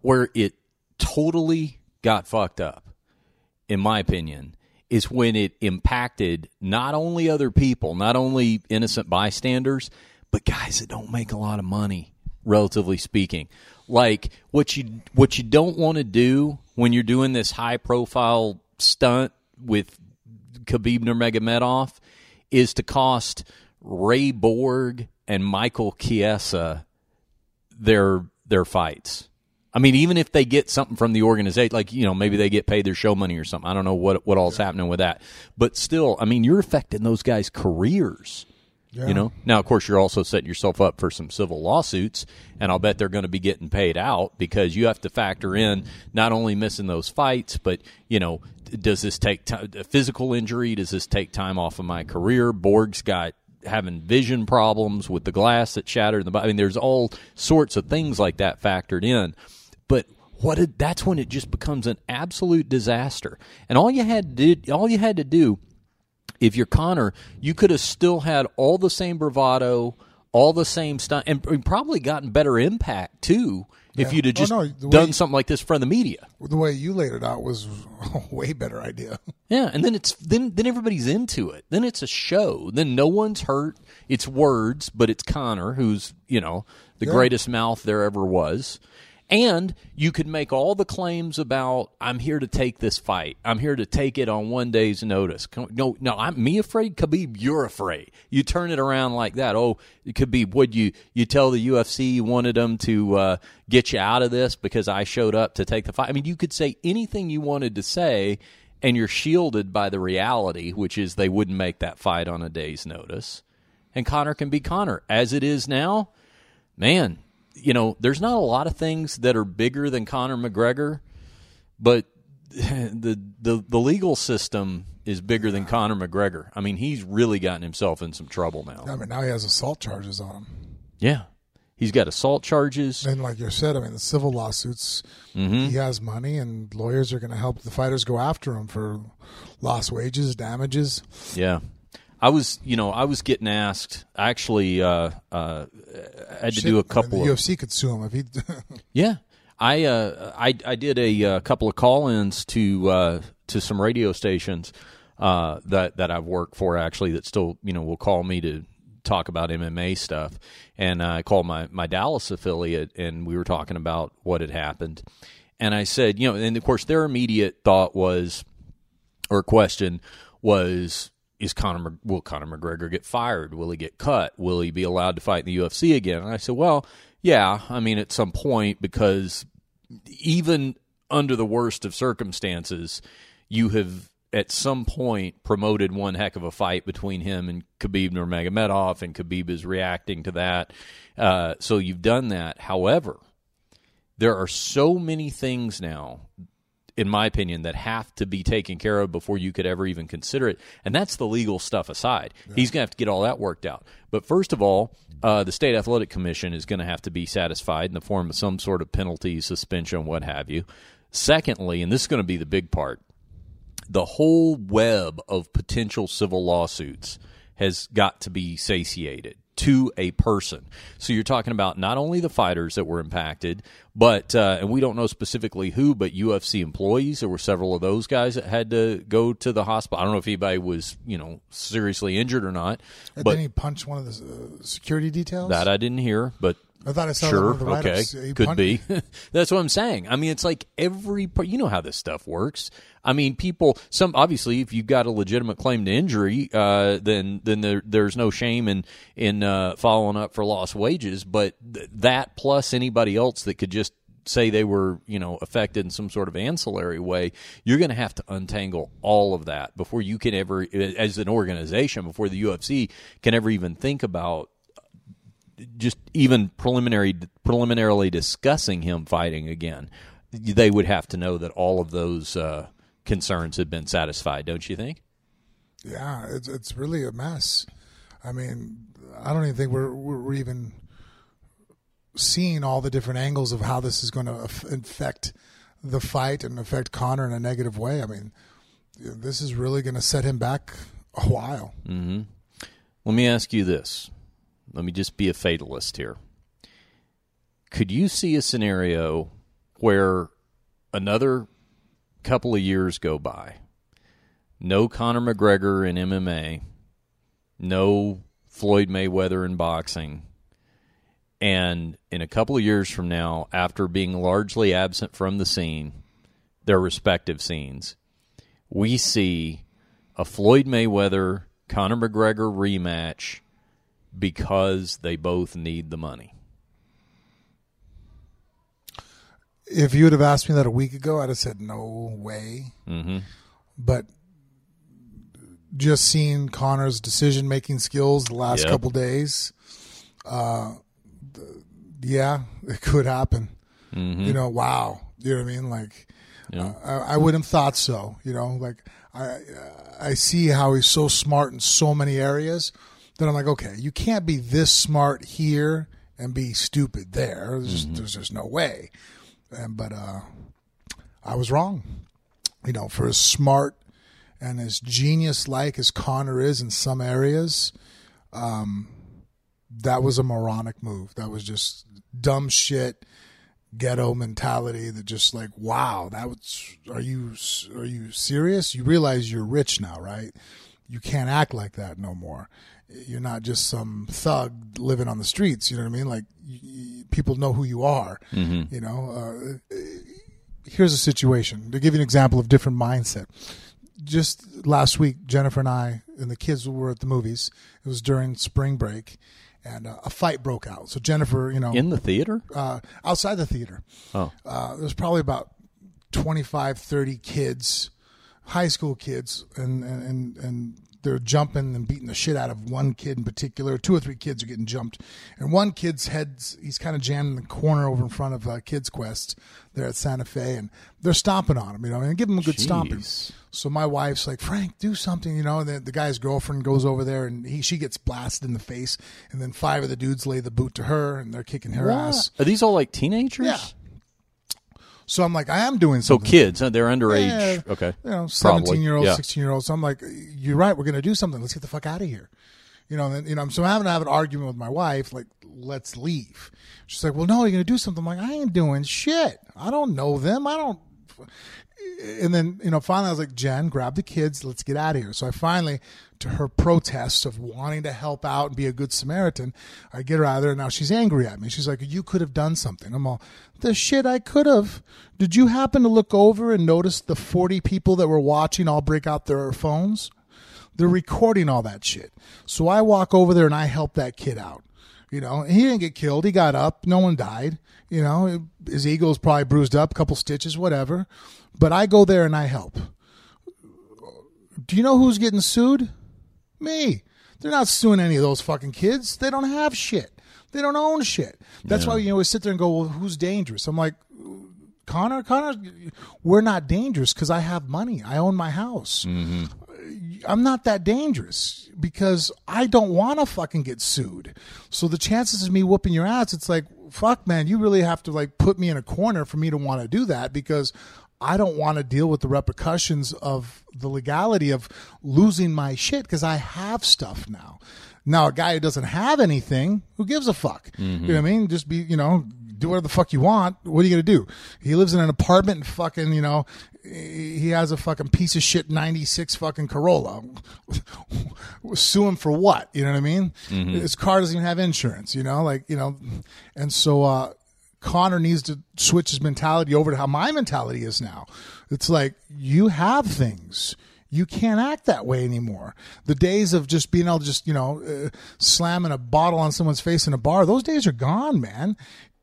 where it totally got fucked up in my opinion, is when it impacted not only other people, not only innocent bystanders, but guys that don't make a lot of money, relatively speaking. Like what you what you don't want to do when you're doing this high profile stunt with Khabib Nurmagomedov is to cost Ray Borg and Michael Chiesa their their fights. I mean, even if they get something from the organization, like you know, maybe they get paid their show money or something. I don't know what what all's yeah. happening with that, but still, I mean, you're affecting those guys' careers. Yeah. You know, now of course you're also setting yourself up for some civil lawsuits, and I'll bet they're going to be getting paid out because you have to factor in not only missing those fights, but you know, does this take time, physical injury? Does this take time off of my career? Borg's got having vision problems with the glass that shattered. The, I mean, there's all sorts of things like that factored in. But what it, that's when it just becomes an absolute disaster. And all you had to do, all you had to do, if you're Conor, you could have still had all the same bravado, all the same stuff, and, and probably gotten better impact too if Yeah. you'd have Oh, just no, the way- done something like this in front of the media. The way you laid it out was a way better idea. Yeah, and then it's then then everybody's into it. Then it's a show. Then no one's hurt. It's words, but it's Conor who's you know the greatest mouth there ever was. And you could make all the claims about I'm here to take this fight. I'm here to take it on one day's notice. No, no, I'm me afraid. Khabib, you're afraid. You turn it around like that. Oh, it could be. Would you you tell the UFC you wanted them to uh, get you out of this because I showed up to take the fight? I mean, you could say anything you wanted to say, and you're shielded by the reality, which is they wouldn't make that fight on a day's notice. And Conor can be Conor as it is now. Man, you know, there's not a lot of things that are bigger than Conor McGregor, but the the the legal system is bigger than Conor McGregor. I mean, he's really gotten himself in some trouble now. I mean, now he has assault charges on him. Yeah. He's got assault charges. And like you said, I mean, the civil lawsuits, Mm-hmm. he has money, and lawyers are going to help the fighters go after him for lost wages, damages. Yeah. I was, you know, I was getting asked. I actually uh, uh, had to Shit, do a I mean, couple the of UFC could sue him if he. Yeah, I uh, I I did a, uh couple of call-ins to uh, to some radio stations uh, that that I've worked for actually that still you know will call me to talk about MMA stuff, and I called my my Dallas affiliate and we were talking about what had happened, and I said you know and of course their immediate thought was or question was is Conor will Conor McGregor get fired? Will he get cut? Will he be allowed to fight in the UFC again? And I said, well, yeah, I mean at some point because even under the worst of circumstances, you have at some point promoted one heck of a fight between him and Khabib Nurmagomedov, and Khabib is reacting to that. Uh, so you've done that. However, there are so many things now in my opinion, that have to be taken care of before you could ever even consider it. And that's the legal stuff aside. He's going to have to get all that worked out. But first of all, uh, the State Athletic Commission is going to have to be satisfied in the form of some sort of penalty, suspension, what have you. Secondly, and this is going to be the big part, the whole web of potential civil lawsuits has got to be satiated to a person. So you're talking about not only the fighters that were impacted, but uh, and we don't know specifically who, but UFC employees. There were several of those guys that had to go to the hospital. I don't know if anybody was you know seriously injured or not, And but then he punched one of the uh, security details. that I didn't hear. But I thought I saw that sure, one of the okay, write-ups. Could be. That's what I'm saying. I mean, it's like every part. You know how this stuff works. I mean, people. Some obviously, if you've got a legitimate claim to injury, uh, then then there, there's no shame in in uh, following up for lost wages. But th- that plus anybody else that could just say they were you know affected in some sort of ancillary way you're going to have to untangle all of that before you can ever as an organization before the UFC can ever even think about just even preliminary preliminarily discussing him fighting again, they would have to know that all of those uh, concerns had been satisfied, don't you think? Yeah, it's it's really a mess. I mean, I don't even think we're we're we're even seeing all the different angles of how this is going to affect the fight and affect Conor in a negative way. I mean, this is really going to set him back a while. Let me ask you this. Let me just be a fatalist here. Could you see a scenario where another couple of years go by, no Conor McGregor in MMA, no Floyd Mayweather in boxing, and in a couple of years from now, after being largely absent from the scene, their respective scenes, we see a Floyd Mayweather Conor McGregor rematch because they both need the money. If you would have asked me that a week ago, I'd have said no way. Mm-hmm. But just seeing Conor's decision making skills the last Yep. couple days, uh, th- yeah, it could happen. You know, wow. You know what I mean? Like, Yeah. I, I wouldn't have thought so. You know, like I I see how he's so smart in so many areas that I'm like, okay, you can't be this smart here and be stupid there. There's just, there's just no way. and but uh, I was wrong. You know, for as smart and as genius like as Conor is in some areas, um, that was a moronic move. That was just dumb shit, ghetto mentality. That just like, wow, that was. Are you are you serious? You realize you're rich now, right? You can't act like that no more. You're not just some thug living on the streets. You know what I mean? Like y y people know who you are. You know. Uh, here's a situation to give you an example of different mindset. Just last week, Jennifer and I and the kids were at the movies. It was during spring break, and uh, a fight broke out. So Jennifer, you know, In the theater? uh, outside the theater, Oh. uh, there's probably about 25, 30 kids, high school kids, and and and, and they're jumping and beating the shit out of one kid in particular. Two or three kids are getting jumped, and one kid's head's he's kind of jammed in the corner over in front of uh, Kids Quest there at Santa Fe, and they're stomping on him, you know, and give him a good stomping. So my wife's like, Frank, do something, you know. And the, the guy's girlfriend goes over there, and he she gets blasted in the face, and then five of the dudes lay the boot to her, and they're kicking her ass. Are these all like teenagers? Yeah. So I'm like, I am doing something. So something. kids, huh? they're underage. Yeah. Okay. you know, Probably. 17 year olds, Yeah. 16 year olds. So I'm like, you're right. We're going to do something. Let's get the fuck out of here. You know, and then, you know, so I'm having to have an argument with my wife, like, let's leave. She's like, well, no, you're going to do something. I'm like, I ain't doing shit. I don't know them. I don't. And then, you know, finally I was like, Jen, grab the kids. Let's get out of here. So I finally, to her protest of wanting to help out and be a good Samaritan, I get her out of there. And now she's angry at me. She's like, you could have done something. I'm all, the shit I could have. Did you happen to look over and notice the 40 people that were watching all break out their phones? They're recording all that shit. So I walk over there and I help that kid out. You know, he didn't get killed. He got up. No one died. You know, his ego's probably bruised up, a couple stitches, whatever. But I go there and I help. Do you know who's getting sued? Me. They're not suing any of those fucking kids. They don't have shit. They don't own shit. That's why you always sit there and go, well, who's dangerous? I'm like, Conor, Conor, we're not dangerous because I have money. I own my house. Mm-hmm. I'm not that dangerous because I don't want to fucking get sued. So the chances of me whooping your ass, it's like, fuck, man, you really have to like put me in a corner for me to want to do that because I don't want to deal with the repercussions of the legality of losing my shit because I have stuff now. Now, a guy who doesn't have anything, who gives a fuck? You know what I mean? Just be, you know, do whatever the fuck you want. What are you going to do? He lives in an apartment and fucking, you know, he has a fucking piece of shit 96 fucking Corolla. Sue him for what? You know what I mean? His car doesn't even have insurance, you know, like, you know, and so, uh, Conor needs to switch his mentality over to how my mentality is now. It's like, you have things. You can't act that way anymore. The days of just being able to just, you know, uh, slamming a bottle on someone's face in a bar, those days are gone, man.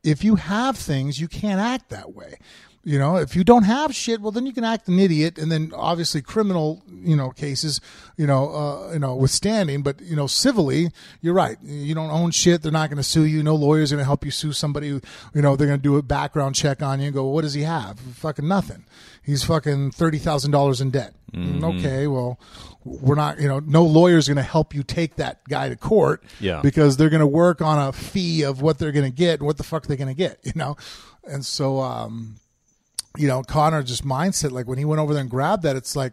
If you have things, you can't act that way. You know, if you don't have shit, well, then you can act an idiot, and then obviously criminal, you know, cases, you know, uh, you know, withstanding. But you know, civilly, you're right. You don't own shit. They're not going to sue you. No lawyer's going to help you sue somebody. Who, you know, they're going to do a background check on you and go, "What does he have? Fucking nothing. He's fucking thirty thousand dollars in debt." Okay, well, we're not. You know, no lawyer's going to help you take that guy to court. Yeah. because they're going to work on a fee of what they're going to get and what the fuck they're going to get. You know, and so. um you know, Conor just mindset. Like when he went over there and grabbed that, it's like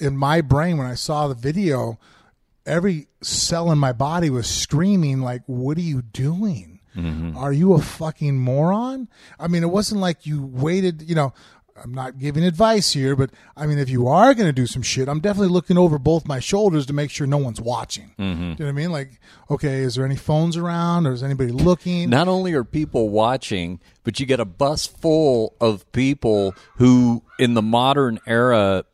in my brain when I saw the video, every cell in my body was screaming, like, "What are you doing? Mm-hmm. Are you a fucking moron?" I mean, it wasn't like you waited. You know, I'm not giving advice here, but I mean, if you are going to do some shit, I'm definitely looking over both my shoulders to make sure no one's watching. Do you know what I mean? Like, okay, is there any phones around, or is anybody looking? Not only are people watching, but you get a bus full of people who, in the modern era,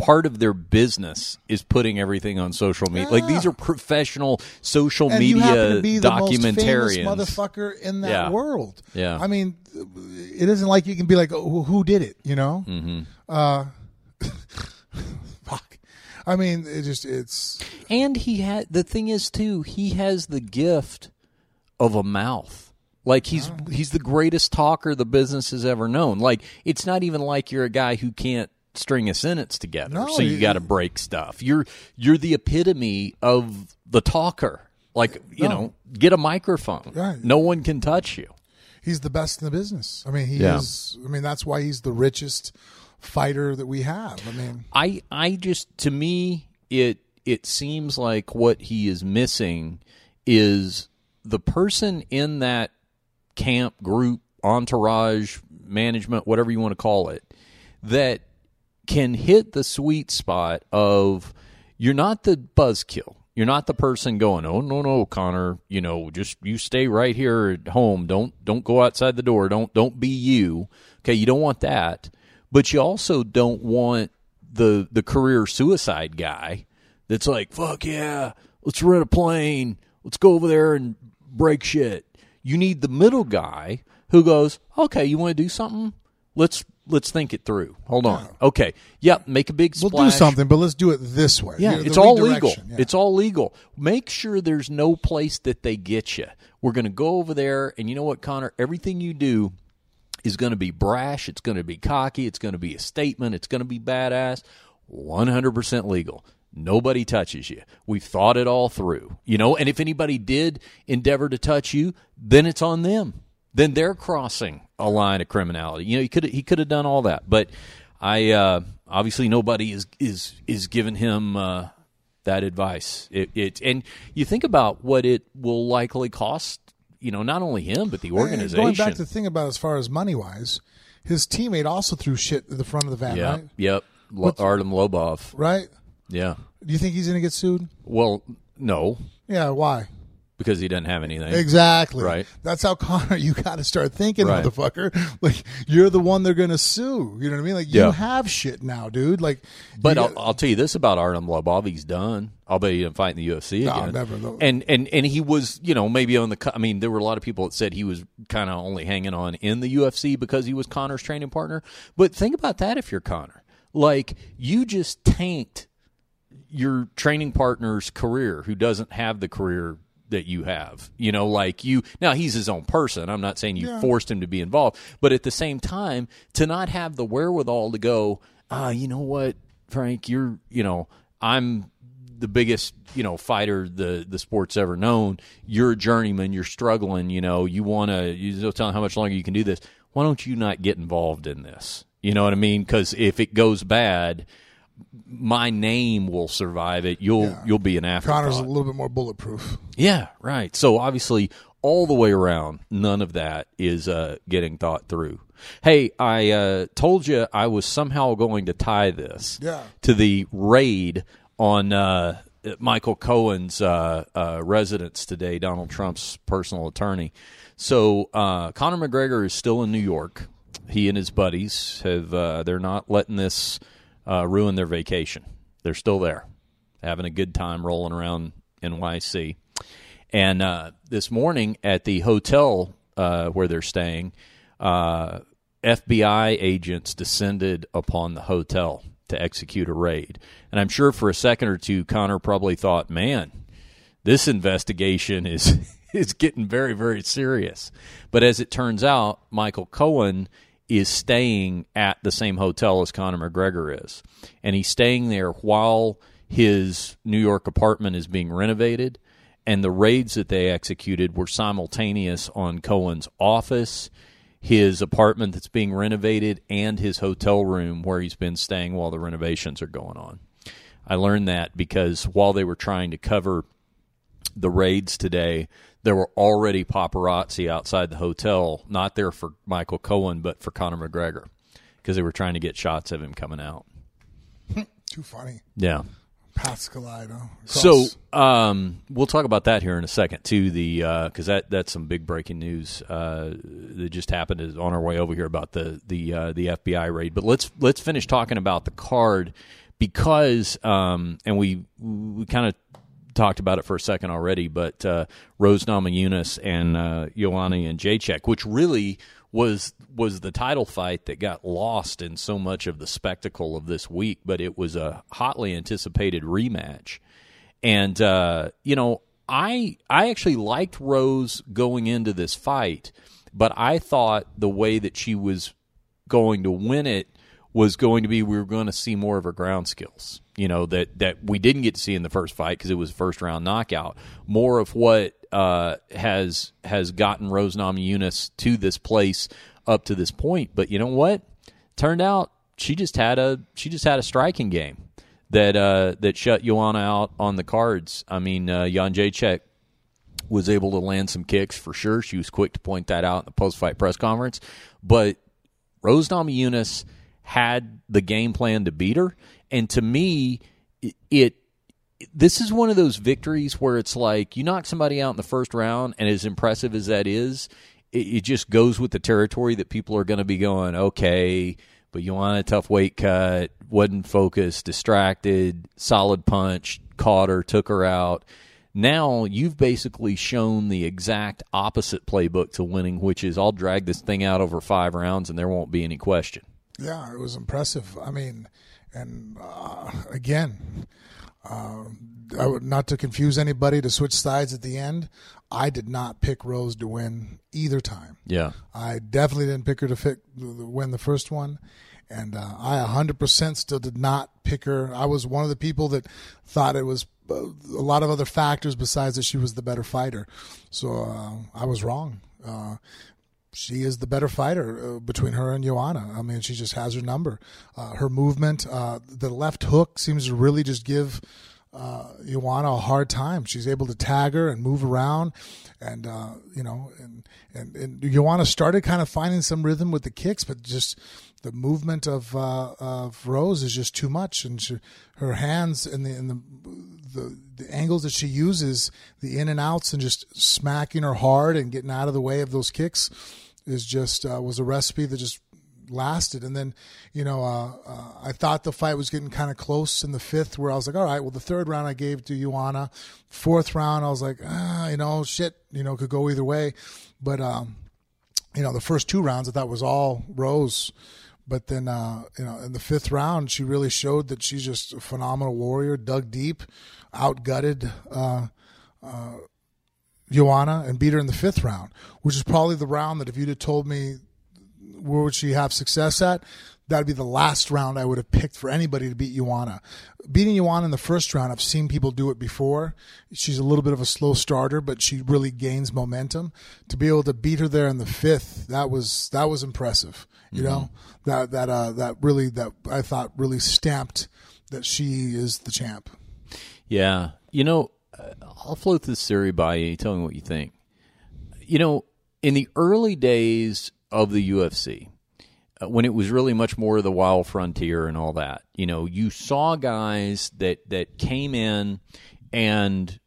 part of their business is putting everything on social media. Like these are ah. professional social and you media to be the most famous documentarians. motherfucker in that Yeah. world. Yeah. I mean, it isn't like you can be like, oh, who did it? You know? Mm-hmm. Uh, fuck. I mean, it just it's And he had the thing is too, he has the gift of a mouth. Like he's he's the greatest talker the business has ever known. Like it's not even like you're a guy who can't string a sentence together. No, so you you- got to break stuff. You're you're the epitome of the talker. Like, you No. know, get a microphone. Right. No one can touch you. He's the best in the business. I mean, he Yeah. is. I mean, that's why he's the richest fighter that we have. I mean, I I just to me it it seems like what he is missing is the person in that camp group entourage management whatever you want to call it that can hit the sweet spot of you're not the buzzkill you're not the person going oh no no Conor you know just you stay right here at home. Don't don't go outside the door. Don't don't be you. Okay you don't want that. But you also don't want the the career suicide guy that's like fuck yeah let's rent a plane. Let's go over there and break shit. You need the middle guy who goes okay you want to do something? Let's let's think it through hold on okay yep make a big splash. we'll do something, but let's do it this way. yeah, know, the it's all legal. yeah. It's all legal. Make sure there's no place that they get you. We're going to go over there, and you know what, Conor? Everything you do is going to be brash. It's going to be cocky. It's going to be a statement. It's going to be badass. 100% legal. Nobody touches you. We've thought it all through. You know, and if anybody did endeavor to touch you, then it's on them. Then they're crossing a line of criminality. You know, he could he could have done all that, but I uh, obviously nobody is is is giving him uh, that advice. It, it and you think about what it will likely cost. You know, not only him but the And organization. Going back to the thing about as far as money wise, his teammate also threw shit at the front of the van, yeah, right? yep. Artem Lobov. Right? Yeah. Do you think he's going to get sued? Well, no, Yeah. Why? Because he doesn't have anything. Exactly. Right. That's how Conor. You got to start thinking, Right. motherfucker. Like you're the one they're going to sue. You know what I mean? Like you Yeah. have shit now, dude. Like, But I'll, got- I'll tell you this about Artem Lobov: he's done. I'll bet he didn't fight in the UFC No, again. never, though. And and and he was, you know, maybe on the. I mean, there were a lot of people that said he was kind of only hanging on in the UFC because he was Conor's training partner. But think about that: if you're Conor, like you just tanked your training partner's career, who doesn't have the career that you have. You know, like you now he's his own person. I'm not saying you forced him to be involved, but at the same time, to not have the wherewithal to go, ah, you know what, Frank, you're, you know, I'm the biggest, you know, fighter the the sport's ever known. You're a journeyman. You're struggling. You know, you want to. You tell him how much longer you can do this. Why don't you not get involved in this? You know what I mean? Because if it goes bad, my name will survive it. You'll Yeah. you'll be an afterthought. Conor's a little bit more bulletproof. Yeah, right. So obviously, all the way around, none of that is uh, getting thought through. Hey, I uh, told you I was somehow going to tie this Yeah. to the raid on uh, Michael Cohen's uh, uh, residence today, Donald Trump's personal attorney. So uh, Conor McGregor is still in New York. He and his buddies have uh, they're not letting this uh, ruin their vacation. They're still there, having a good time rolling around NYC. And uh, this morning at the hotel uh, where they're staying, uh, FBI agents descended upon the hotel to execute a raid. And I'm sure for a second or two, Conor probably thought, man, this investigation is is getting very very serious. But as it turns out, Michael Cohen is staying at the same hotel as Conor McGregor is, and he's staying there while his New York apartment is being renovated. And the raids that they executed were simultaneous on Cohen's office, his apartment that's being renovated, and his hotel room where he's been staying while the renovations are going on. I learned that because while they were trying to cover the raids today, there were already paparazzi outside the hotel, not there for Michael Cohen, but for Conor McGregor, because they were trying to get shots of him coming out. Too funny. Yeah. Paths collide. Huh? So um, we'll talk about that here in a second too. The because that that's some big breaking news uh, that just happened is on our way over here about the the uh, the FBI raid. But let's let's finish talking about the card because um, and we we kind of talked about it for a second already. But uh, Rose Namajunas and uh, Joanna Jedrzejczyk, which really was was the title fight that got lost in so much of the spectacle of this week, but it was a hotly anticipated rematch. And uh, you know, I I actually liked Rose going into this fight, but I thought the way that she was going to win it was going to be we were going to see more of her ground skills. You know that that we didn't get to see in the first fight because it was a first round knockout. More of what uh, has has gotten Rose Namajunas to this place up to this point. But you know what? Turned out she just had a she just had a striking game that uh, that shut Joanna out on the cards. I mean, uh, Jedrzejczyk was able to land some kicks for sure. She was quick to point that out in the post fight press conference. But Rose Namajunas had the game plan to beat her, and to me, it, it this is one of those victories where it's like you knock somebody out in the first round, and as impressive as that is, it, it just goes with the territory that people are going to be going, okay, but you want a tough weight cut, wasn't focused, distracted, solid punch, caught her, took her out. Now you've basically shown the exact opposite playbook to winning, which is I'll drag this thing out over five rounds and there won't be any question. Yeah, it was impressive. I mean, and uh, again, uh, would, not to confuse anybody to switch sides at the end. I did not pick Rose to win either time. Yeah, I definitely didn't pick her to fit, win the first one, and uh, I 100% still did not pick her. I was one of the people that thought it was uh, a lot of other factors besides that she was the better fighter. So uh, I was wrong. Uh, she is the better fighter uh, between her and Joanna. I mean, she just has her number. Uh, her movement, uh, the left hook seems to really just give uh, Joanna a hard time. She's able to tag her and move around, and uh, you know, and, and and Joanna started kind of finding some rhythm with the kicks, but just the movement of uh, of Rose is just too much, and she, her hands and the and the, the the angles that she uses, the in and outs, and just smacking her hard and getting out of the way of those kicks is just uh, was a recipe that just lasted. And then, you know, uh, uh, I thought the fight was getting kind of close in the fifth, where I was like, all right, well, the third round I gave to Joanna. Fourth round, I was like, ah, you know, shit, you know, could go either way. But, um, you know, the first two rounds I thought was all Rose. But then, uh, you know, in the fifth round, she really showed that she's just a phenomenal warrior, dug deep, outgutted uh, uh, Joanna and beat her in the fifth round, which is probably the round that if you'd have told me where would she have success at, that'd be the last round I would have picked for anybody to beat Joanna. Beating Joanna in the first round, I've seen people do it before. She's a little bit of a slow starter, but she really gains momentum. To be able to beat her there in the fifth, that was that was impressive. You mm-hmm. know that that uh, that really that I thought really stamped that she is the champ. Yeah, you know, I'll float this theory by you. Tell me what you think. You know, in the early days of the UFC, uh, Uh, when it was really much more the wild frontier and all that, you know, you saw guys that that came in and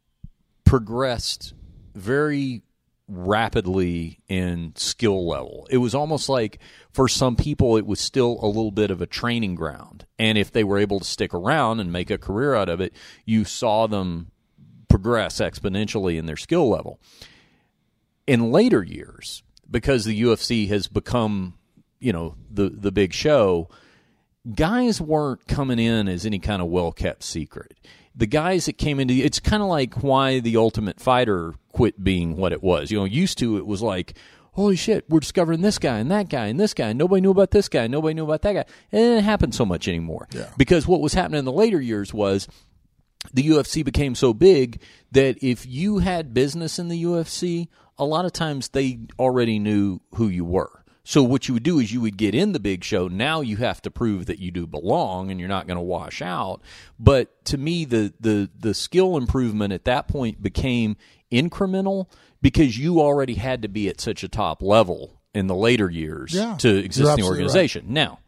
progressed very rapidly in skill level. It was almost like for some people it was still a little bit of a training ground. And if they were able to stick around and make a career out of it, you saw them progress exponentially in their skill level. In later years, because the UFC has become, you know, the the big show, guys weren't coming in as any kind of well kept secret. The guys that came into it's kind of like why the Ultimate Fighter quit being what it was. You know, used to it was like, holy shit, we're discovering this guy and that guy and this guy. And nobody knew about this guy. Nobody knew about that guy. And it didn't happen so much anymore. Yeah. Because what was happening in the later years was the UFC became so big that if you had business in the UFC, a lot of times they already knew who you were. So what you would do is you would get in the big show. Now you have to prove that you do belong and you're not going to wash out. But to me the the the skill improvement at that point became incremental because you already had to be at such a top level in the later years yeah, to exist in the organization. Right. Now,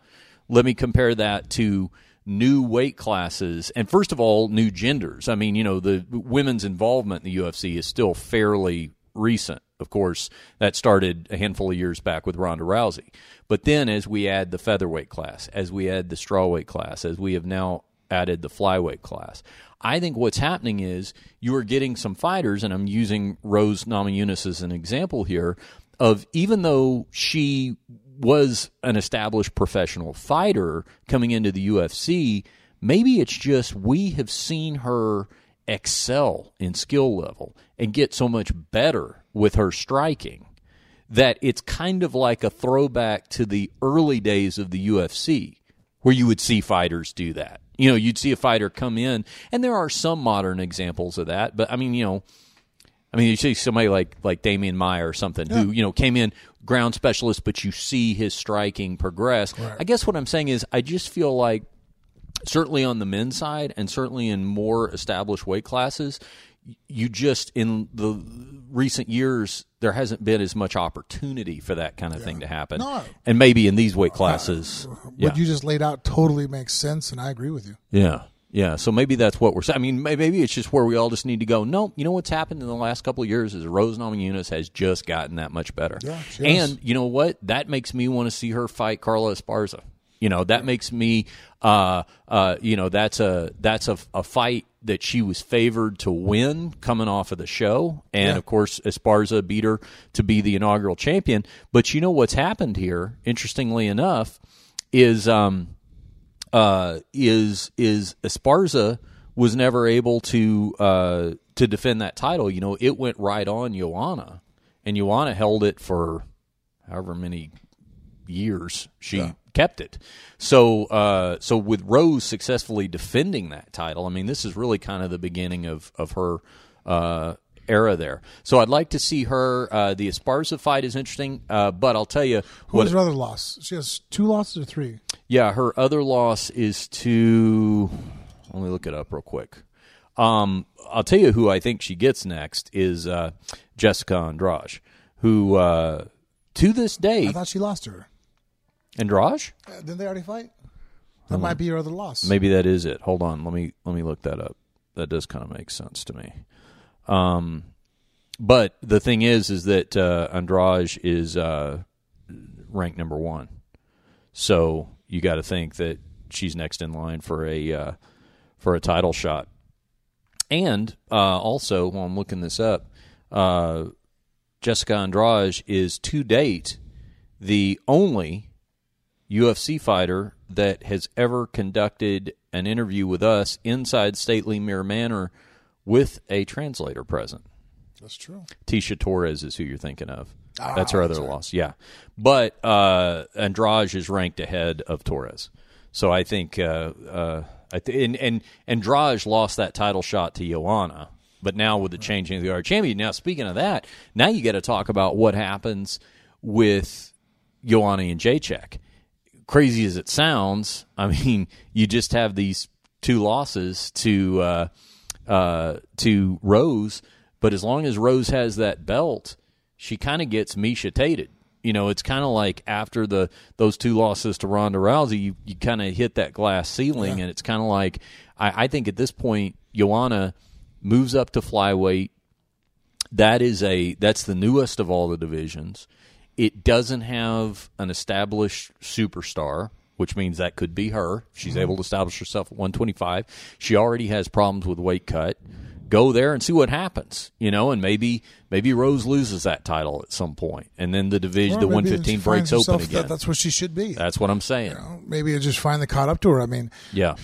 let me compare that to new weight classes and first of all new genders i mean you know the women's involvement in the ufc is still fairly recent of course that started a handful of years back with ronda rousey. But then as we add the featherweight class as we add the strawweight class as we have now added the flyweight class i think what's happening is you are getting some fighters and i'm using rose namajunas as an example here of even though she was an established professional fighter coming into the UFC, maybe it's just we have seen her excel in skill level and get so much better with her striking that it's kind of like a throwback to the early days of the UFC where you would see fighters do that. You know, you'd see a fighter come in, and there are some modern examples of that, but I mean, you know, I mean, you see somebody like like Demian Maia or something who you know came in ground specialist, but you see his striking progress. I guess what I'm saying is, I just feel like certainly on the men's side and certainly in more established weight classes you just in the recent years there hasn't been as much opportunity for that kind of thing to happen. No. and maybe in these weight classes uh, yeah What you just laid out totally makes sense, and I agree with you. yeah. Yeah. So maybe that's what we're saying i mean maybe it's just where we all just need to go no you know what's happened in the last couple of years is rose namajunas has just gotten that much better. Yeah, and you know what? That makes me want to see her fight carla esparza. You know that makes me uh uh you know that's a that's a, a fight that she was favored to win coming off of the show and Yeah. of course esparza beat her to be the inaugural champion but you know what's happened here interestingly enough is um uh, is is Esparza was never able to uh, to defend that title. You know, it went right on Joanna, and Joanna held it for however many years she kept it. So uh, so with Rose successfully defending that title, I mean, this is really kind of the beginning of of her. Uh, era there so i'd like to see her uh, the esparza fight is interesting uh, but i'll tell you Who what was her other loss? She has two losses or three. yeah, her other loss is to. Let me look it up real quick. Um, I'll tell you who I think she gets next is uh, Jessica Andrade, who uh, to this day I thought she lost to her. Andrade. Uh, didn't they already fight? That might be her other loss. Maybe that is it. Hold on, let me let me look that up. That does kind of make sense to me. Um, but the thing is, is that uh, Andrade is uh, ranked number one, so you got to think that she's next in line for a uh, for a title shot. And uh, also, while I'm looking this up, uh, Jessica Andrade is to date the only UFC fighter that has ever conducted an interview with us inside Stately Mir Manor with a translator present. That's true. Tecia Torres is who you're thinking of. Ah, that's her other that's right. loss. Yeah, but uh, Andrade is ranked ahead of Torres. So I think, uh, uh, I th- and, and Andrade lost that title shot to Joanna. But now with the changing of the art champion, now speaking of that, now you got to talk about what happens with Joanna and Jacek. Crazy as it sounds, I mean, you just have these two losses to uh, uh, to Rose, but as long as Rose has that belt, she kind of gets Miesha Tated. You know, it's kind of like after the those two losses to Ronda Rousey, you, you kind of hit that glass ceiling, and it's kind of like I, I think at this point, Joanna moves up to flyweight. That is a that's the newest of all the divisions. It doesn't have an established superstar, which means that could be her. She's mm-hmm. able to establish herself at 125. She already has problems with weight cut. Go there and see what happens, you know, and maybe maybe Rose loses that title at some point, and then the division, Or the 115 breaks open again. That, that's what she should be. That's what I'm saying. You know, maybe it just finally caught up to her. I mean, Yeah.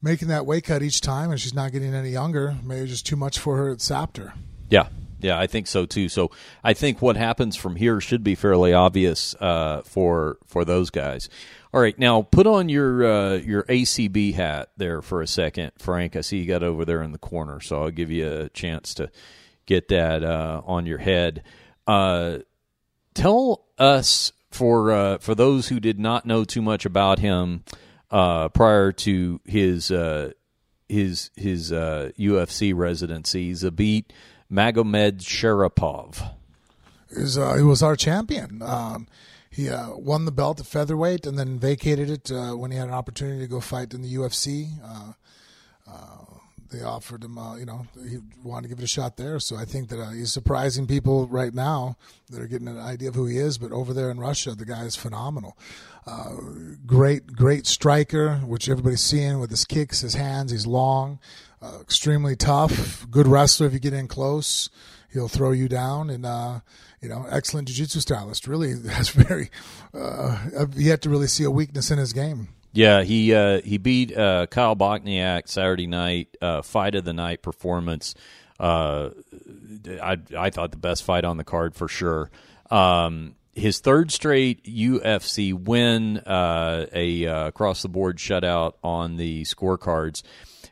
making that weight cut each time, and she's not getting any younger. Maybe just too much for her. It sapped her. Yeah, yeah, I think so too. So I think what happens from here should be fairly obvious uh, for for those guys. All right, now put on your uh, your ACB hat there for a second, Frank. I see you got over there in the corner, so I'll give you a chance to get that uh, on your head. Uh, tell us for uh, for those who did not know too much about him uh, prior to his his his UFC residency, Zabit Magomedsharipov. Is uh, he was our champion. Um, he uh, won the belt at featherweight and then vacated it uh, when he had an opportunity to go fight in the UFC. Uh, uh, they offered him, uh, you know, he wanted to give it a shot there. So I think that he's surprising people right now that are getting an idea of who he is. But over there in Russia, the guy is phenomenal. Great, great striker, which everybody's seeing with his kicks, his hands. He's long, uh, extremely tough, good wrestler. If you get in close, he'll throw you down, and uh, you know, excellent jiu-jitsu stylist. Really has very uh, I've to really see a weakness in his game. Yeah, he uh, he beat uh, Kyle Bochniak Saturday night, uh, fight of the night performance. Uh, I I thought the best fight on the card for sure. Um, his third straight UFC win, uh, a uh, across the board shutout on the scorecards.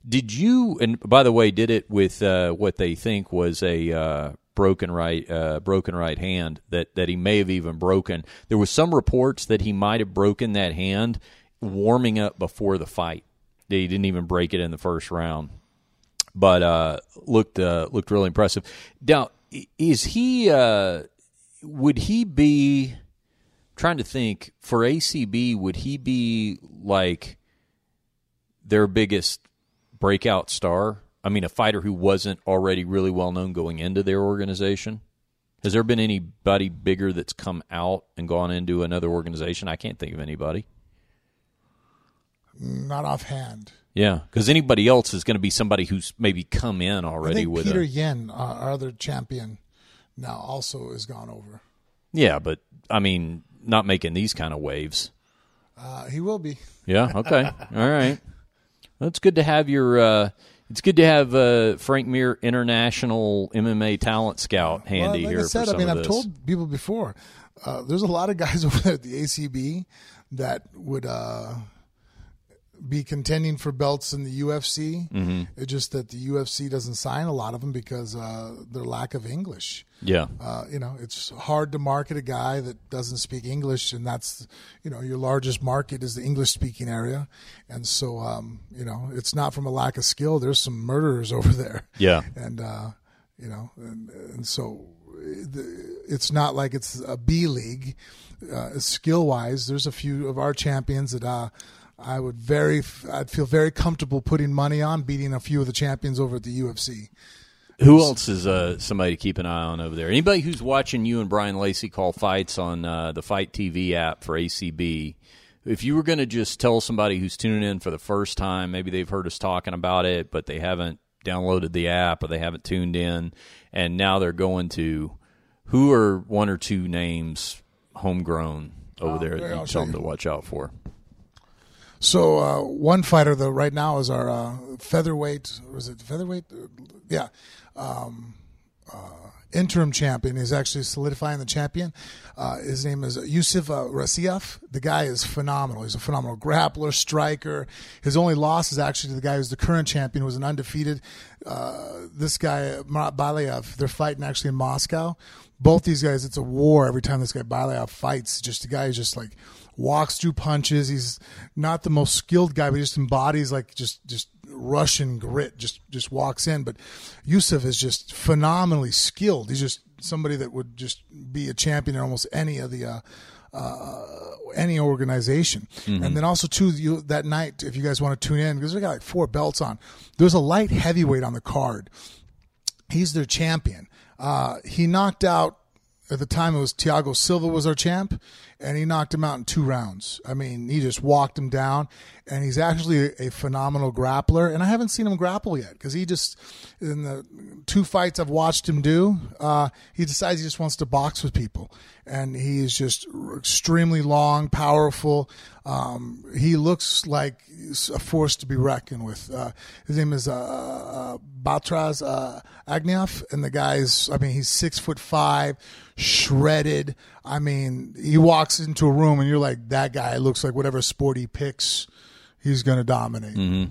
Did you? And by the way, did it with uh, what they think was a uh, broken right uh, broken right hand that that he may have even broken. There was some reports that he might have broken that hand warming up before the fight. That he didn't even break it in the first round, but uh, looked uh, looked really impressive. Now, is he? Uh, would he be? Trying to think for ACB, would he be like their biggest breakout star? I mean, a fighter who wasn't already really well known going into their organization? Has there been anybody bigger that's come out and gone into another organization? I can't think of anybody. Not offhand. Yeah, because anybody else is going to be somebody who's maybe come in already I think with Peter a, Yan, uh, our other champion, now also has gone over. yeah, but I mean, not making these kind of waves. Uh, he will be. Yeah. Okay. All right. Well, it's good to have your. Uh, it's good to have uh, Frank Mir International MMA Talent Scout handy well, like here. I said, I mean, I've told people before. Uh, there's a lot of guys over there at the ACB that would uh, be contending for belts in the UFC. Mm-hmm. It's just that the UFC doesn't sign a lot of them because uh, their lack of English. Yeah. Uh, you know, it's hard to market a guy that doesn't speak English, and that's, you know, your largest market is the English speaking area. And so, um, you know, it's not from a lack of skill. There's some murderers over there. Yeah. And, uh, you know, and, and so it's not like it's a B league. Uh, skill wise, there's a few of our champions that, uh, I would very, I'd feel very comfortable putting money on beating a few of the champions over at the UFC. Who else is uh, somebody to keep an eye on over there? Anybody who's watching you and Brian Lacey call fights on uh, the Fight TV app for ACB. If you were going to just tell somebody who's tuning in for the first time, maybe they've heard us talking about it, but they haven't downloaded the app or they haven't tuned in, and now they're going to who are one or two names homegrown over there that you tell them to watch out for? So uh, one fighter though right now is our uh, featherweight. Was it featherweight? Yeah, um, uh, interim champion. He's actually solidifying the champion. Uh, his name is Yusuf uh, Raisov. The guy is phenomenal. He's a phenomenal grappler, striker. His only loss is actually to the guy who's the current champion, who was an undefeated. Uh, this guy Marat Balayev. They're fighting actually in Moscow. Both these guys, it's a war every time this guy Balayev fights. Just the guy is just like walks through punches. He's not the most skilled guy, but he just embodies like just just Russian grit. Just just walks in. But Yusuf is just phenomenally skilled. He's just somebody that would just be a champion in almost any of the. Uh, uh, any organization, and then also too you, that night if you guys want to tune in because we got like four belts on. There's a light heavyweight on the card. He's their champion. Uh, he knocked out at the time it was Thiago Silva was our champ, and he knocked him out in two rounds. I mean, he just walked him down, and he's actually a, phenomenal grappler. And I haven't seen him grapple yet because he just in the two fights I've watched him do, uh, he decides he just wants to box with people, and he is just extremely long, powerful. Um, he looks like a force to be reckoned with. Uh, his name is uh, uh, Batraz uh, and the guy's, I mean, he's six foot five, shredded. I mean, he walks into a room and you're like, that guy looks like whatever sport he picks, he's going to dominate.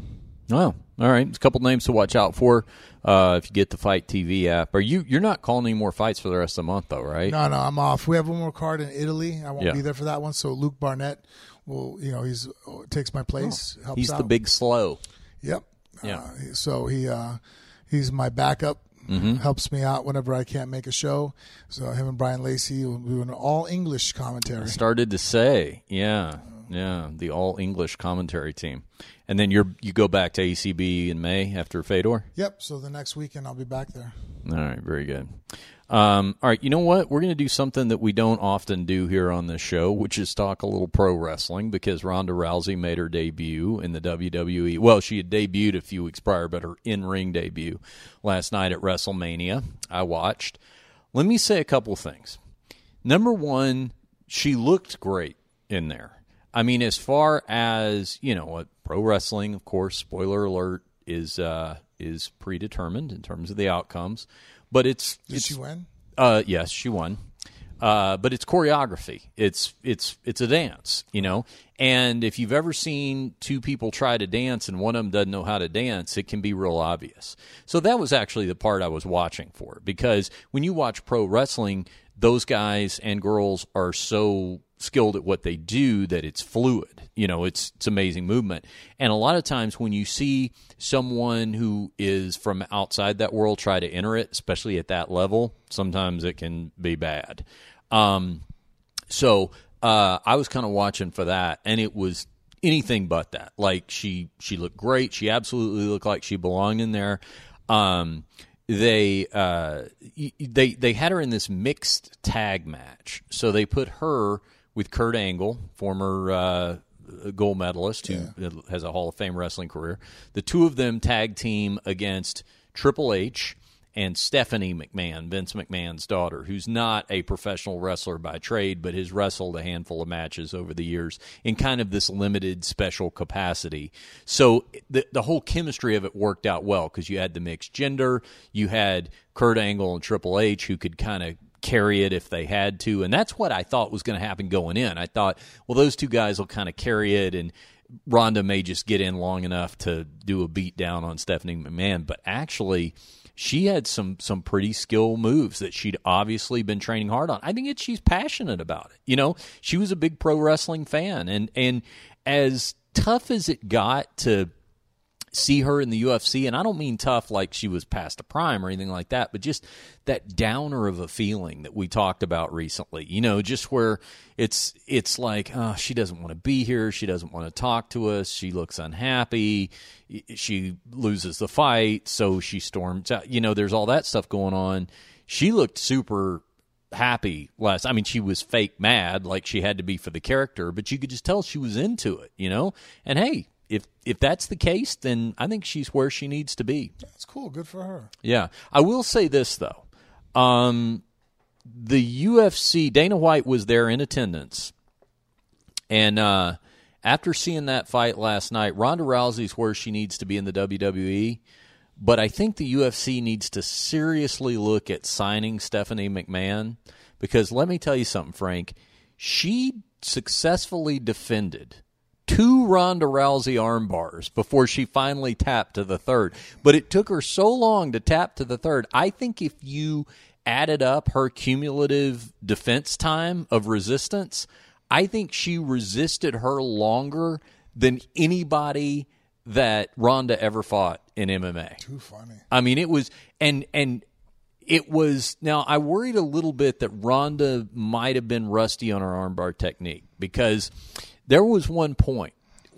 Oh, all right. There's a couple names to watch out for uh, if you get the Fight TV app. Are you you're not calling any more fights for the rest of the month though, right? No, no, I'm off. We have one more card in Italy. I won't Yeah. be there for that one. So Luke Barnatt will, you know, he's takes my place. helps Oh, He's the big slow. Yep. Yeah. Uh, so he uh, he's my backup. Mm-hmm. Helps me out whenever I can't make a show. So him and Brian Lacey will do an all English commentary. Started to say, yeah, yeah, the all English commentary team, and then you're you go back to ACB in May after Fedor. Yep. So the next weekend I'll be back there. All right, very good. Um, all right, you know what? We're going to do something that we don't often do here on this show, which is talk a little pro wrestling because Ronda Rousey made her debut in the WWE. Well, she had debuted a few weeks prior, but her in ring debut last night at WrestleMania. I watched. Let me say a couple things. Number one, she looked great in there. I mean, as far as you know, what pro wrestling, of course, spoiler alert is uh, is predetermined in terms of the outcomes, but it's Did it's she win? uh, yes, she won. Uh, but it's choreography. It's it's it's a dance, you know. And if you've ever seen two people try to dance and one of them doesn't know how to dance, it can be real obvious. So that was actually the part I was watching for because when you watch pro wrestling, those guys and girls are so skilled at what they do that it's fluid. You know, it's it's amazing movement. And a lot of times when you see someone who is from outside that world try to enter it, especially at that level, sometimes it can be bad. Um, so uh, I was kind of watching for that, and it was anything but that. Like she she looked great. She absolutely looked like she belonged in there. Um, they uh, they they had her in this mixed tag match, so they put her with Kurt Angle, former uh, gold medalist who Yeah. has a Hall of Fame wrestling career. The two of them tag team against Triple H and Stephanie McMahon, Vince McMahon's daughter, who's not a professional wrestler by trade, but has wrestled a handful of matches over the years in kind of this limited special capacity. So the the whole chemistry of it worked out well because you had the mixed gender, you had Kurt Angle and Triple H who could kind of carry it if they had to. And that's what I thought was going to happen going in. I thought, well, those two guys will kind of carry it and Ronda may just get in long enough to do a beat down on Stephanie McMahon. But actually, she had some some pretty skill moves that she'd obviously been training hard on. I think it, she's passionate about it. You know, she was a big pro wrestling fan, and and as tough as it got to see her in the UFC, and I don't mean tough like she was past a prime or anything like that, but just that downer of a feeling that we talked about recently. You know, just where it's it's like, oh, she doesn't want to be here, she doesn't want to talk to us, she looks unhappy, she loses the fight, so she storms out. You know, there's all that stuff going on. She looked super happy last I mean she was fake mad like she had to be for the character but you could just tell she was into it you know and hey if if that's the case then I think she's where she needs to be That's cool. Good for her. yeah I will say this though um the UFC Dana White was there in attendance and uh after seeing that fight last night Ronda Rousey's where she needs to be in the WWE but I think the UFC needs to seriously look at signing Stephanie McMahon because let me tell you something, Frank. She successfully defended two Ronda Rousey arm bars before she finally tapped to the third. But it took her so long to tap to the third. I think if you added up her cumulative defense time of resistance, I think she resisted her longer than anybody that Ronda ever fought in MMA. Too funny. I mean, it was and and it was. Now I worried a little bit that Ronda might have been rusty on her armbar technique because there was one point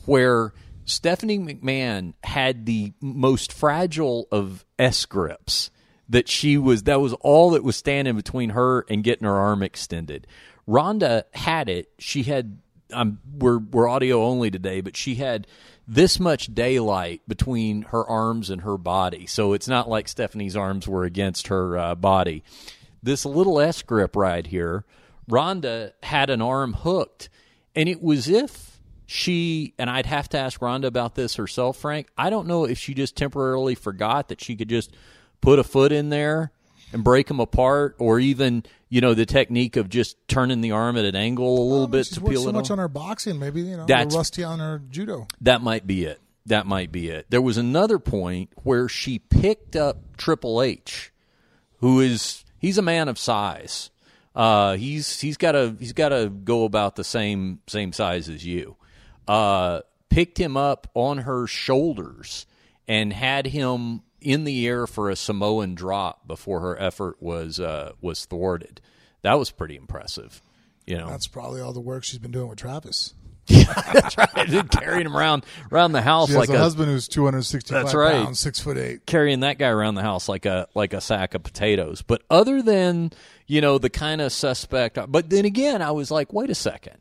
where Stephanie McMahon had the most fragile of S grips that she was. That was all that was standing between her and getting her arm extended. Ronda had it. She had. Um, we're we're audio only today, but she had this much daylight between her arms and her body. So it's not like Stephanie's arms were against her uh, body. This little S grip right here, Ronda had an arm hooked, and it was if she, and I'd have to ask Ronda about this herself, Frank. I don't know if she just temporarily forgot that she could just put a foot in there and break them apart, or even, you know, the technique of just turning the arm at an angle a little bit She's to peel so it much off. on her boxing. Maybe you know, That's- rusty on her judo. That might be it. That might be it. There was another point where she picked up Triple H, who is he's a man of size. Uh, he's he's got to he's got to go about the same same size as you. Uh, picked him up on her shoulders and had him in the air for a Samoan drop before her effort was uh, was thwarted. That was pretty impressive. You know, That's probably all the work she's been doing with Travis. that's right. Carrying him around around the house like a, a husband who's 265 That's right. pounds, six foot eight. carrying that guy around the house like a like a sack of potatoes. But other than you know the kind of suspect, but then again, I was like, wait a second,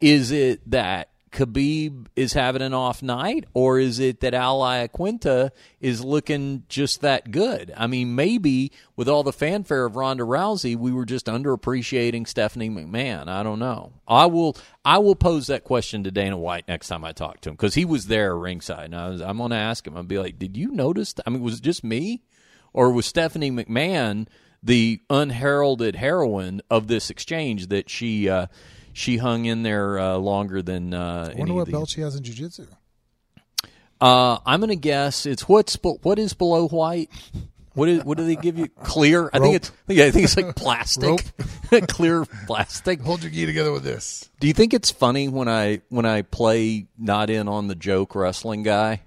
is it that Khabib is having an off night, or is it that Al Iaquinta is looking just that good? I mean, maybe with all the fanfare of Ronda Rousey, we were just underappreciating Stephanie McMahon. I don't know. I will I will pose that question to Dana White next time I talk to him because he was there ringside, and I was, I'm going to ask him. I'll be like, did you notice? I mean, was it just me, or was Stephanie McMahon? The unheralded heroine of this exchange that she uh, she hung in there uh, longer than uh, I wonder what belt she has in jiu-jitsu. Uh, I'm gonna guess it's what's what is below white. What is what do they give you? Clear? I think it's yeah. I think it's like plastic, clear plastic. Hold your gi together with this. Do you think it's funny when I when I play not in on the joke wrestling guy?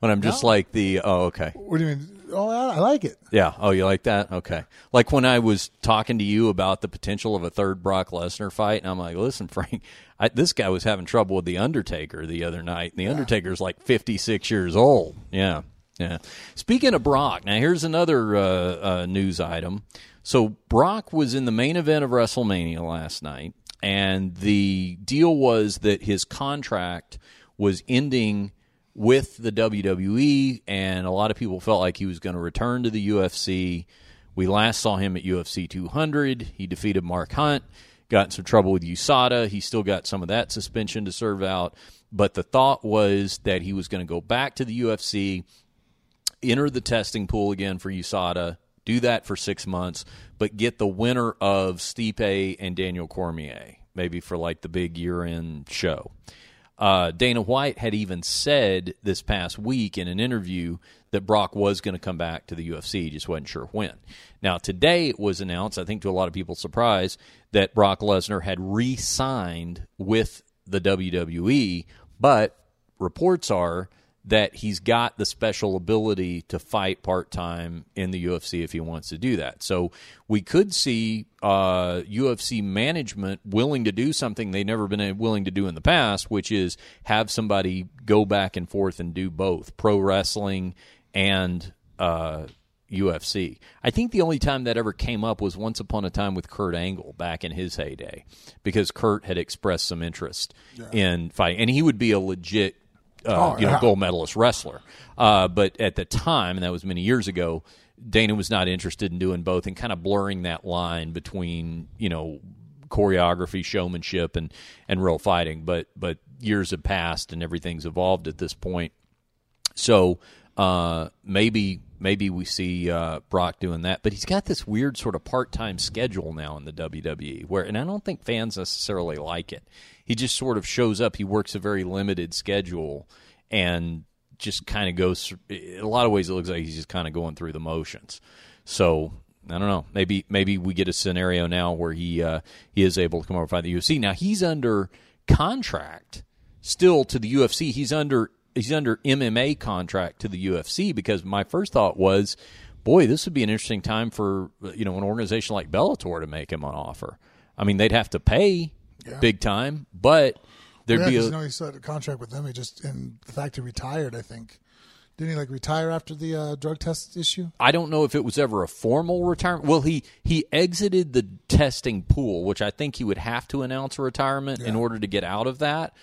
When I'm just No. like the oh okay What do you mean? Oh, I I like it. yeah. Oh you like that? Okay. Like when I was talking to you about the potential of a third Brock Lesnar fight and I'm like listen Frank I, this guy was having trouble with the Undertaker the other night and the Undertaker's like 56 years old. Yeah. Yeah. Speaking of Brock now here's another uh, uh, news item. So Brock was in the main event of WrestleMania last night and the deal was that his contract was ending with the WWE, and a lot of people felt like he was going to return to the UFC. We last saw him at UFC 200. He defeated Mark Hunt, got in some trouble with USADA. He still got some of that suspension to serve out. But the thought was that he was going to go back to the UFC, enter the testing pool again for USADA, do that for six months, but get the winner of Stipe and Daniel Cormier, maybe for like the big year end show. Uh, Dana White had even said this past week in an interview that Brock was going to come back to the UFC, just wasn't sure when. Now, today it was announced, I think to a lot of people's surprise, that Brock Lesnar had re signed with the WWE, but reports are that he's got the special ability to fight part time in the UFC if he wants to do that. So we could see uh, UFC management willing to do something they've never been willing to do in the past, which is have somebody go back and forth and do both pro wrestling and uh, UFC. I think the only time that ever came up was once upon a time with Kurt Angle back in his heyday, because Kurt had expressed some interest in fighting, and he would be a legit uh, Oh, you know, yeah. gold medalist wrestler. Uh, but at the time, and that was many years ago, Dana was not interested in doing both and kind of blurring that line between, you know, choreography, showmanship, and and real fighting. But but years have passed and everything's evolved at this point. So uh, maybe maybe we see uh, Brock doing that, but he's got this weird sort of part time schedule now in the WWE, where and I don't think fans necessarily like it. He just sort of shows up. He works a very limited schedule and just kind of goes. In a lot of ways, it looks like he's just kind of going through the motions. So I don't know. Maybe maybe we get a scenario now where he uh, he is able to come over and fight the UFC. Now he's under contract still to the UFC. He's under he's under MMA contract to the UFC because my first thought was, boy, this would be an interesting time for you know an organization like Bellator to make him an offer. I mean, they'd have to pay big time, but there'd yeah, be a you know he signed a contract with them. He just and the fact he retired. I think didn't he like retire after the uh, drug test issue? I don't know if it was ever a formal retirement. Well, he he exited the testing pool, which I think he would have to announce a retirement in order to get out of that.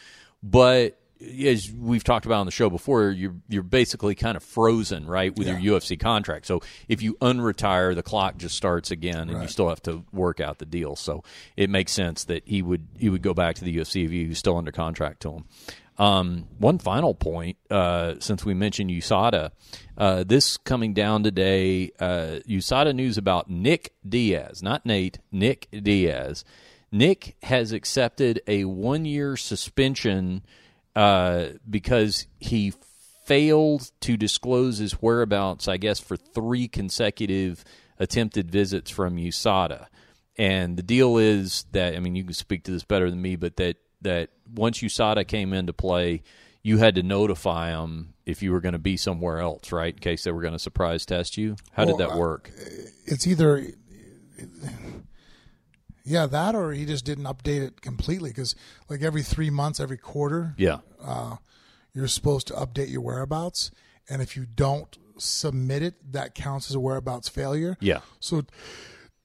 But as we've talked about on the show before, you're you're basically kind of frozen, right, with Yeah. your UFC contract. So if you unretire, the clock just starts again, and you still have to work out the deal. So it makes sense that he would he would go back to the UFC if he was still under contract to him. Um, one final point, uh, since we mentioned USADA, uh, this coming down today, uh, USADA news about Nick Diaz, not Nate, Nick Diaz. Nick has accepted a one year suspension uh, because he failed to disclose his whereabouts, I guess, for three consecutive attempted visits from USADA. And the deal is that I mean, you can speak to this better than me, but that that once USADA came into play, you had to notify them if you were going to be somewhere else, right? In case they were going to surprise test you. How did that work? It's either yeah that or he just didn't update it completely because like every three months, every quarter, yeah, uh, you're supposed to update your whereabouts, and if you don't submit it, that counts as a whereabouts failure. yeah, So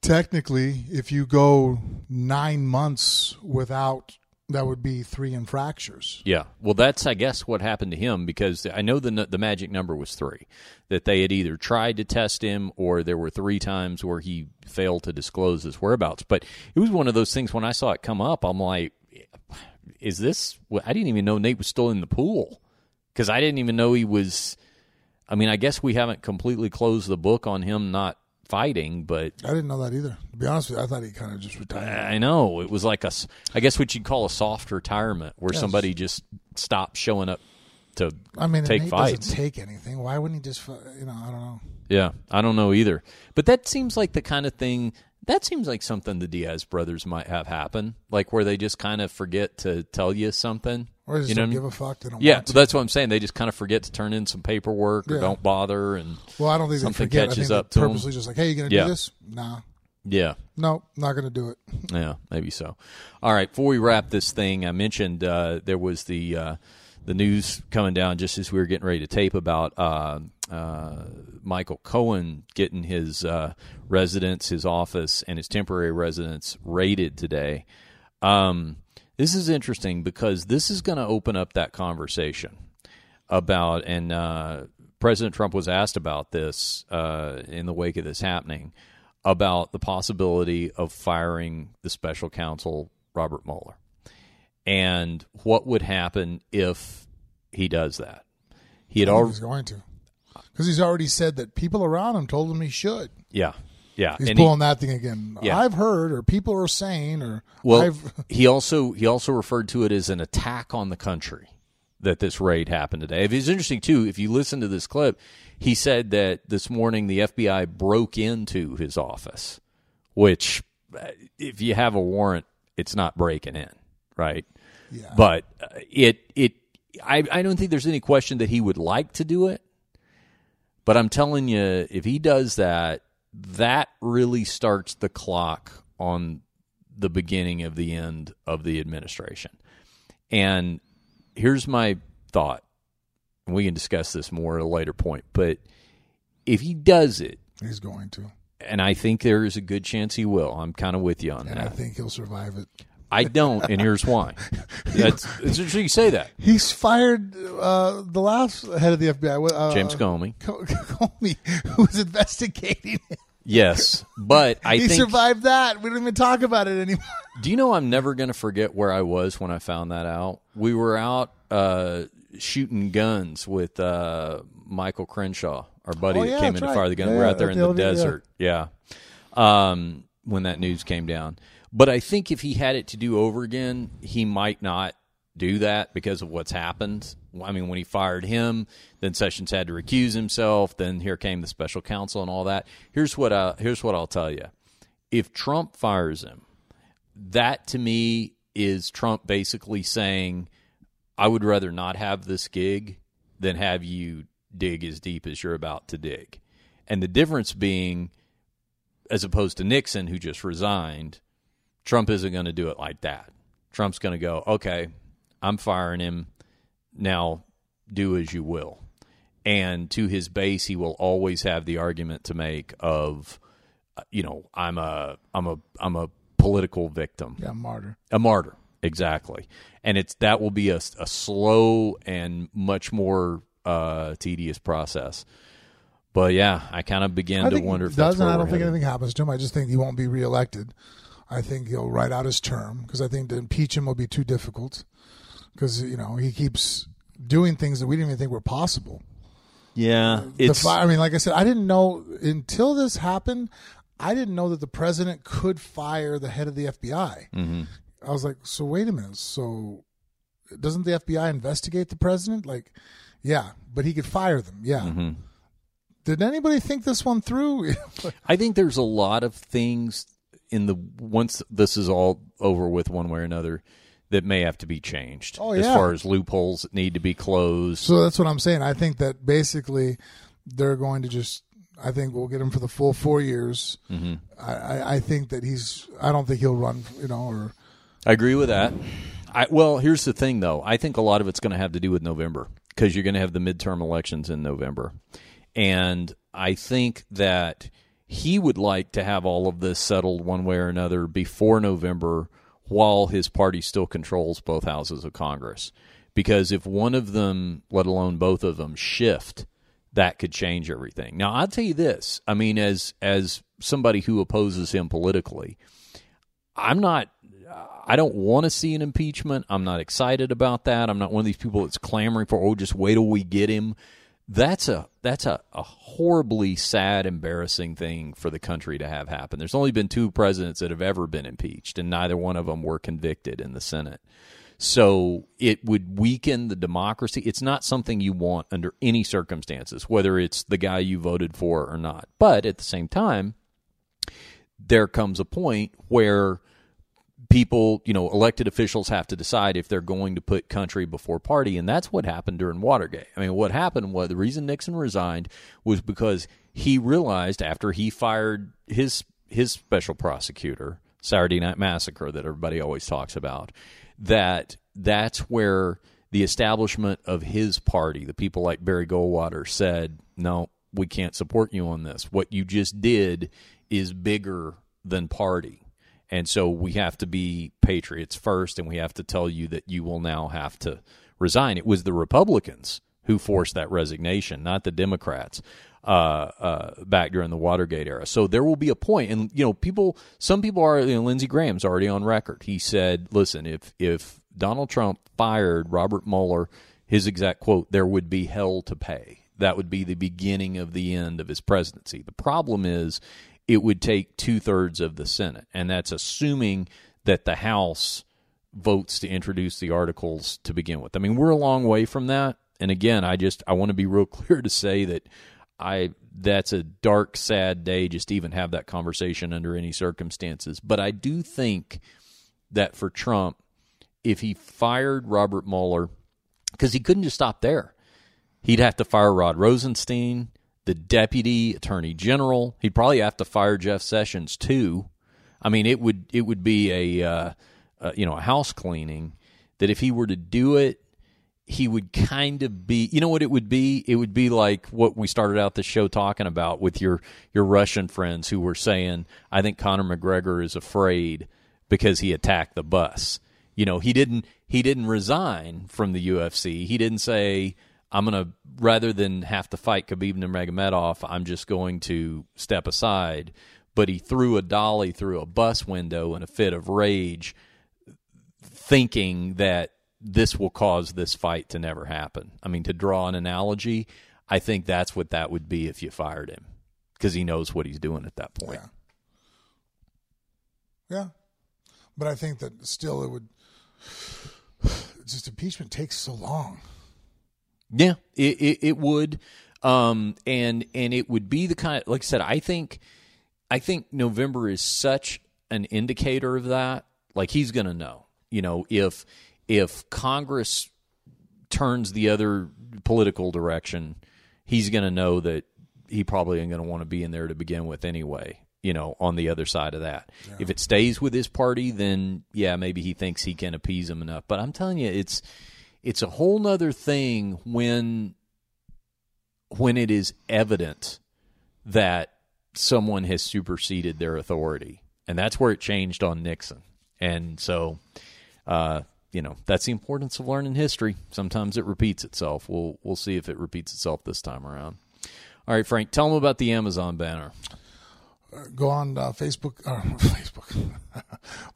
technically, if you go nine months without, that would be three infractions. yeah. Well, that's I guess what happened to him because I know the the magic number was three. That they had either tried to test him or there were three times where he failed to disclose his whereabouts. But it was one of those things when I saw it come up, I'm like, is this? I didn't even know Nate was still in the pool because I didn't even know he was. I mean, I guess we haven't completely closed the book on him not fighting, but I didn't know that either. To be honest with you, I thought he kind of just retired. I know it was like a, I guess what you'd call a soft retirement, where Yes. somebody just stopped showing up to I mean, take fights. doesn't take anything. Why wouldn't he just? You know, I don't know. Yeah, I don't know either. But that seems like the kind of thing. That seems like something the Diaz brothers might have happen, like where they just kind of forget to tell you something. Or they just you know don't give a fuck. They don't Yeah, want to. that's what I'm saying. They just kind of forget to turn in some paperwork or Yeah. don't bother, and Well, I don't think something they forget. I catches think up to purposely just like, hey, you gonna Yeah. do this? Nah, yeah, no, not gonna do it. Yeah, maybe so. All right, before we wrap this thing, I mentioned uh, there was the uh, the news coming down just as we were getting ready to tape about uh, uh, Michael Cohen getting his uh, residence, his office, and his temporary residence raided today. Um, this is interesting because this is going to open up that conversation about, and uh, President Trump was asked about this uh, in the wake of this happening about the possibility of firing the special counsel Robert Mueller and what would happen if he does that. He had already, going to, because he's already said that people around him told him he should. yeah, yeah. He's and he- pulling that thing again. Yeah. I've heard, or people are saying, or Well, I've he also he also referred to it as an attack on the country that this raid happened today. It's interesting too. If you listen to this clip, he said that this morning the FBI broke into his office, which uh, if you have a warrant, it's not breaking in, right? yeah. But uh, it it I I don't think there's any question that he would like to do it. But I'm telling you, if he does that, that really starts the clock on the beginning of the end of the administration. And here's my thought. We can discuss this more at a later point. But if he does it, he's going to, and I think there is a good chance he will, I'm kind of with you on that. and I think he'll survive it. I don't, and here's why. That's it's interesting you say that. He's fired uh, the last head of the FBI, uh, James Comey. Co- Comey, who was investigating it. Yes, but I he think. survived that. We don't even talk about it anymore. Do you know I'm never going to forget where I was when I found that out? We were out uh, shooting guns with uh, Michael Crenshaw, our buddy Oh, that came in that's to fire the gun. Yeah, we were yeah, out there in the the, elevator, yeah. desert. Yeah. Um, when that news came down. But I think if he had it to do over again, he might not do that because of what's happened. I mean, when he fired him, then Sessions had to recuse himself. Then here came the special counsel and all that. Here's what I, here's what I'll tell you: if Trump fires him, that to me is Trump basically saying, "I would rather not have this gig than have you dig as deep as you're about to dig." And the difference being, as opposed to Nixon, who just resigned, Trump isn't going to do it like that. Trump's going to go, okay, I'm firing him. Now do as you will. And to his base, he will always have the argument to make of, uh, you know, I'm a, I'm a, I'm a political victim Yeah, martyr. a martyr exactly and it's that will be a, a slow and much more uh, tedious process but yeah i kind of begin I to wonder if does, that's where I don't think headed. anything happens to him. I just think he won't be reelected. I think he'll write out his term because I think to impeach him will be too difficult because you know he keeps doing things that we didn't even think were possible. yeah The it's fi- I mean, like I said, I didn't know until this happened. I didn't know that the president could fire the head of the FBI. Mhm. I was like, so wait a minute. So doesn't the FBI investigate the president? Like, yeah, but he could fire them. Yeah. Mhm. Did anybody think this one through? i think there's a lot of things in the once this is all over with one way or another that may have to be changed Oh, yeah. as far as loopholes that need to be closed so that's what I'm saying. I think that basically they're going to just. I think we'll get him for the full four years. Mm-hmm. I, I, I think that he's. I don't think he'll run. You know, or I agree with that. I, well, here's the thing, though. I think a lot of it's going to have to do with November because you're going to have the midterm elections in November. And I think that he would like to have all of this settled one way or another before November while his party still controls both houses of Congress. Because if one of them, let alone both of them, shift, that could change everything. Now, I'll tell you this. I mean, as as somebody who opposes him politically, I'm not I don't want to see an impeachment. I'm not excited about that. I'm not one of these people that's clamoring for, oh, just wait till we get him. That's a that's a, a horribly sad, embarrassing thing for the country to have happen. There's only been two presidents that have ever been impeached, and neither one of them were convicted in the Senate. So it would weaken the democracy. It's not something you want under any circumstances, whether it's the guy you voted for or not. But at the same time, there comes a point where people, you know, elected officials have to decide if they're going to put country before party. And that's what happened during Watergate. I mean, what happened was the reason Nixon resigned was because he realized after he fired his his special prosecutor, Saturday Night Massacre, that everybody always talks about, that that's where the establishment of his party, the people like Barry Goldwater, said, no, we can't support you on this. What you just did is bigger than party. And so we have to be patriots first, and we have to tell you that you will now have to resign. It was the Republicans who forced that resignation, not the Democrats. Uh, uh, back during the Watergate era, so there will be a point, and you know, people. Some people are. You know, Lindsey Graham's already on record. He said, "Listen, if if Donald Trump fired Robert Mueller, his exact quote, there would be hell to pay. That would be the beginning of the end of his presidency. The problem is, it would take two thirds of the Senate, and that's assuming that the House votes to introduce the articles to begin with. I mean, we're a long way from that. And again, I just I want to be real clear to say that I that's a dark, sad day just to even have that conversation under any circumstances. But I do think that for Trump, if he fired Robert Mueller, because he couldn't just stop there, he'd have to fire Rod Rosenstein the deputy attorney general. He'd probably have to fire Jeff Sessions too. I mean, it would it would be a uh, uh, you know a house cleaning. That if he were to do it, he would kind of be. You know what it would be? It would be like what we started out the show talking about with your your Russian friends who were saying, "I think Conor McGregor is afraid because he attacked the bus." You know, he didn't he didn't resign from the UFC. He didn't say I'm going to rather than have to fight Khabib and Nurmagomedov, I'm just going to step aside. But he threw a dolly through a bus window in a fit of rage, thinking that this will cause this fight to never happen. I mean, to draw an analogy, I think that's what that would be if you fired him because he knows what he's doing at that point. Yeah. yeah. But I think that still it would just impeachment takes so long. Yeah, it, it, it would, um, and and it would be the kind. Of, like I said, I think, I think November is such an indicator of that. Like he's going to know, you know, if if Congress turns the other political direction, he's going to know that he probably ain't going to want to be in there to begin with anyway. You know, on the other side of that, yeah. if it stays with his party, then yeah, maybe he thinks he can appease him enough. But I'm telling you, it's it's a whole nother thing when when it is evident that someone has superseded their authority. And that's where it changed on Nixon. And so uh, you know, that's the importance of learning history. Sometimes it repeats itself. We'll we'll see if it repeats itself this time around. All right, Frank, tell them about the Amazon banner go on uh, Facebook, uh, Facebook,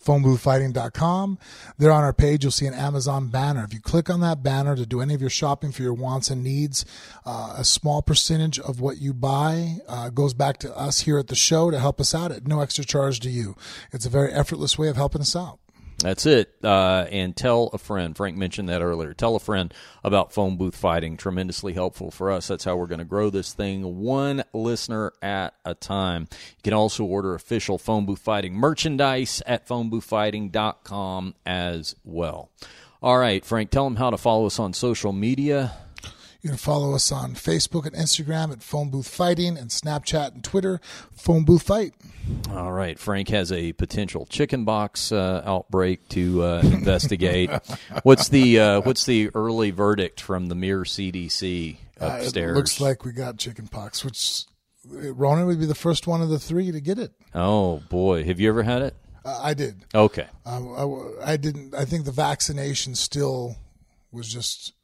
phoneboothfighting.com. There on our page, you'll see an Amazon banner. If you click on that banner to do any of your shopping for your wants and needs, uh, a small percentage of what you buy uh, goes back to us here at the show to help us out at no extra charge to you. It's a very effortless way of helping us out. That's it. Uh, and tell a friend. Frank mentioned that earlier. Tell a friend about phone booth fighting. Tremendously helpful for us. That's how we're going to grow this thing one listener at a time. You can also order official phone booth fighting merchandise at phoneboothfighting.com as well. All right, Frank, tell them how to follow us on social media. You can follow us on Facebook and Instagram at Phone Booth Fighting and Snapchat and Twitter, Phone Booth Fight. All right. Frank has a potential chicken box uh, outbreak to uh, investigate. what's the uh, what's the early verdict from the Mir CDC upstairs? Uh, looks like we got chicken pox, which Ronan would be the first one of the three to get it. Oh boy, have you ever had it? Uh, I did. Okay. Um, I, I didn't. I think the vaccination still was just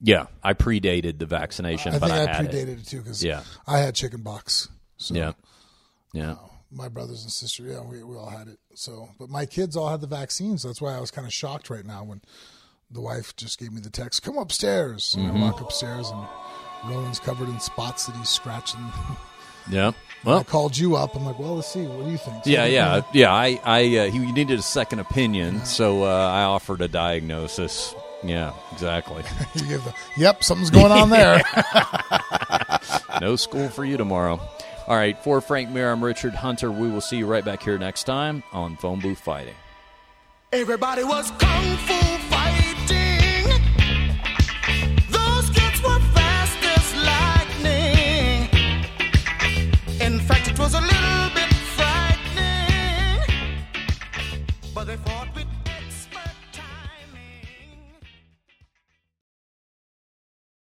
yeah, I predated the vaccination, I but I, I, predated it. it, too because yeah. I had chicken pox. So, yeah, yeah. Uh, my brothers and sister, yeah, we we all had it. So, but my kids all had the vaccines. So that's why I was kind of shocked right now when the wife just gave me the text, "Come upstairs." Mm-hmm. I walk upstairs and Roland's covered in spots that he's scratching. Yeah. Well, I called you up. I'm like, well, let's see. What do you think? So, yeah, yeah, yeah. I, I, uh, he needed a second opinion, so uh, I offered a diagnosis. Yeah, exactly. You give the, yep, something's going on there. no school for you tomorrow. All right, for Frank Mir, I'm Richard Hunter. We will see you right back here next time on Phone Booth Fighting. Everybody was kung fu fighting.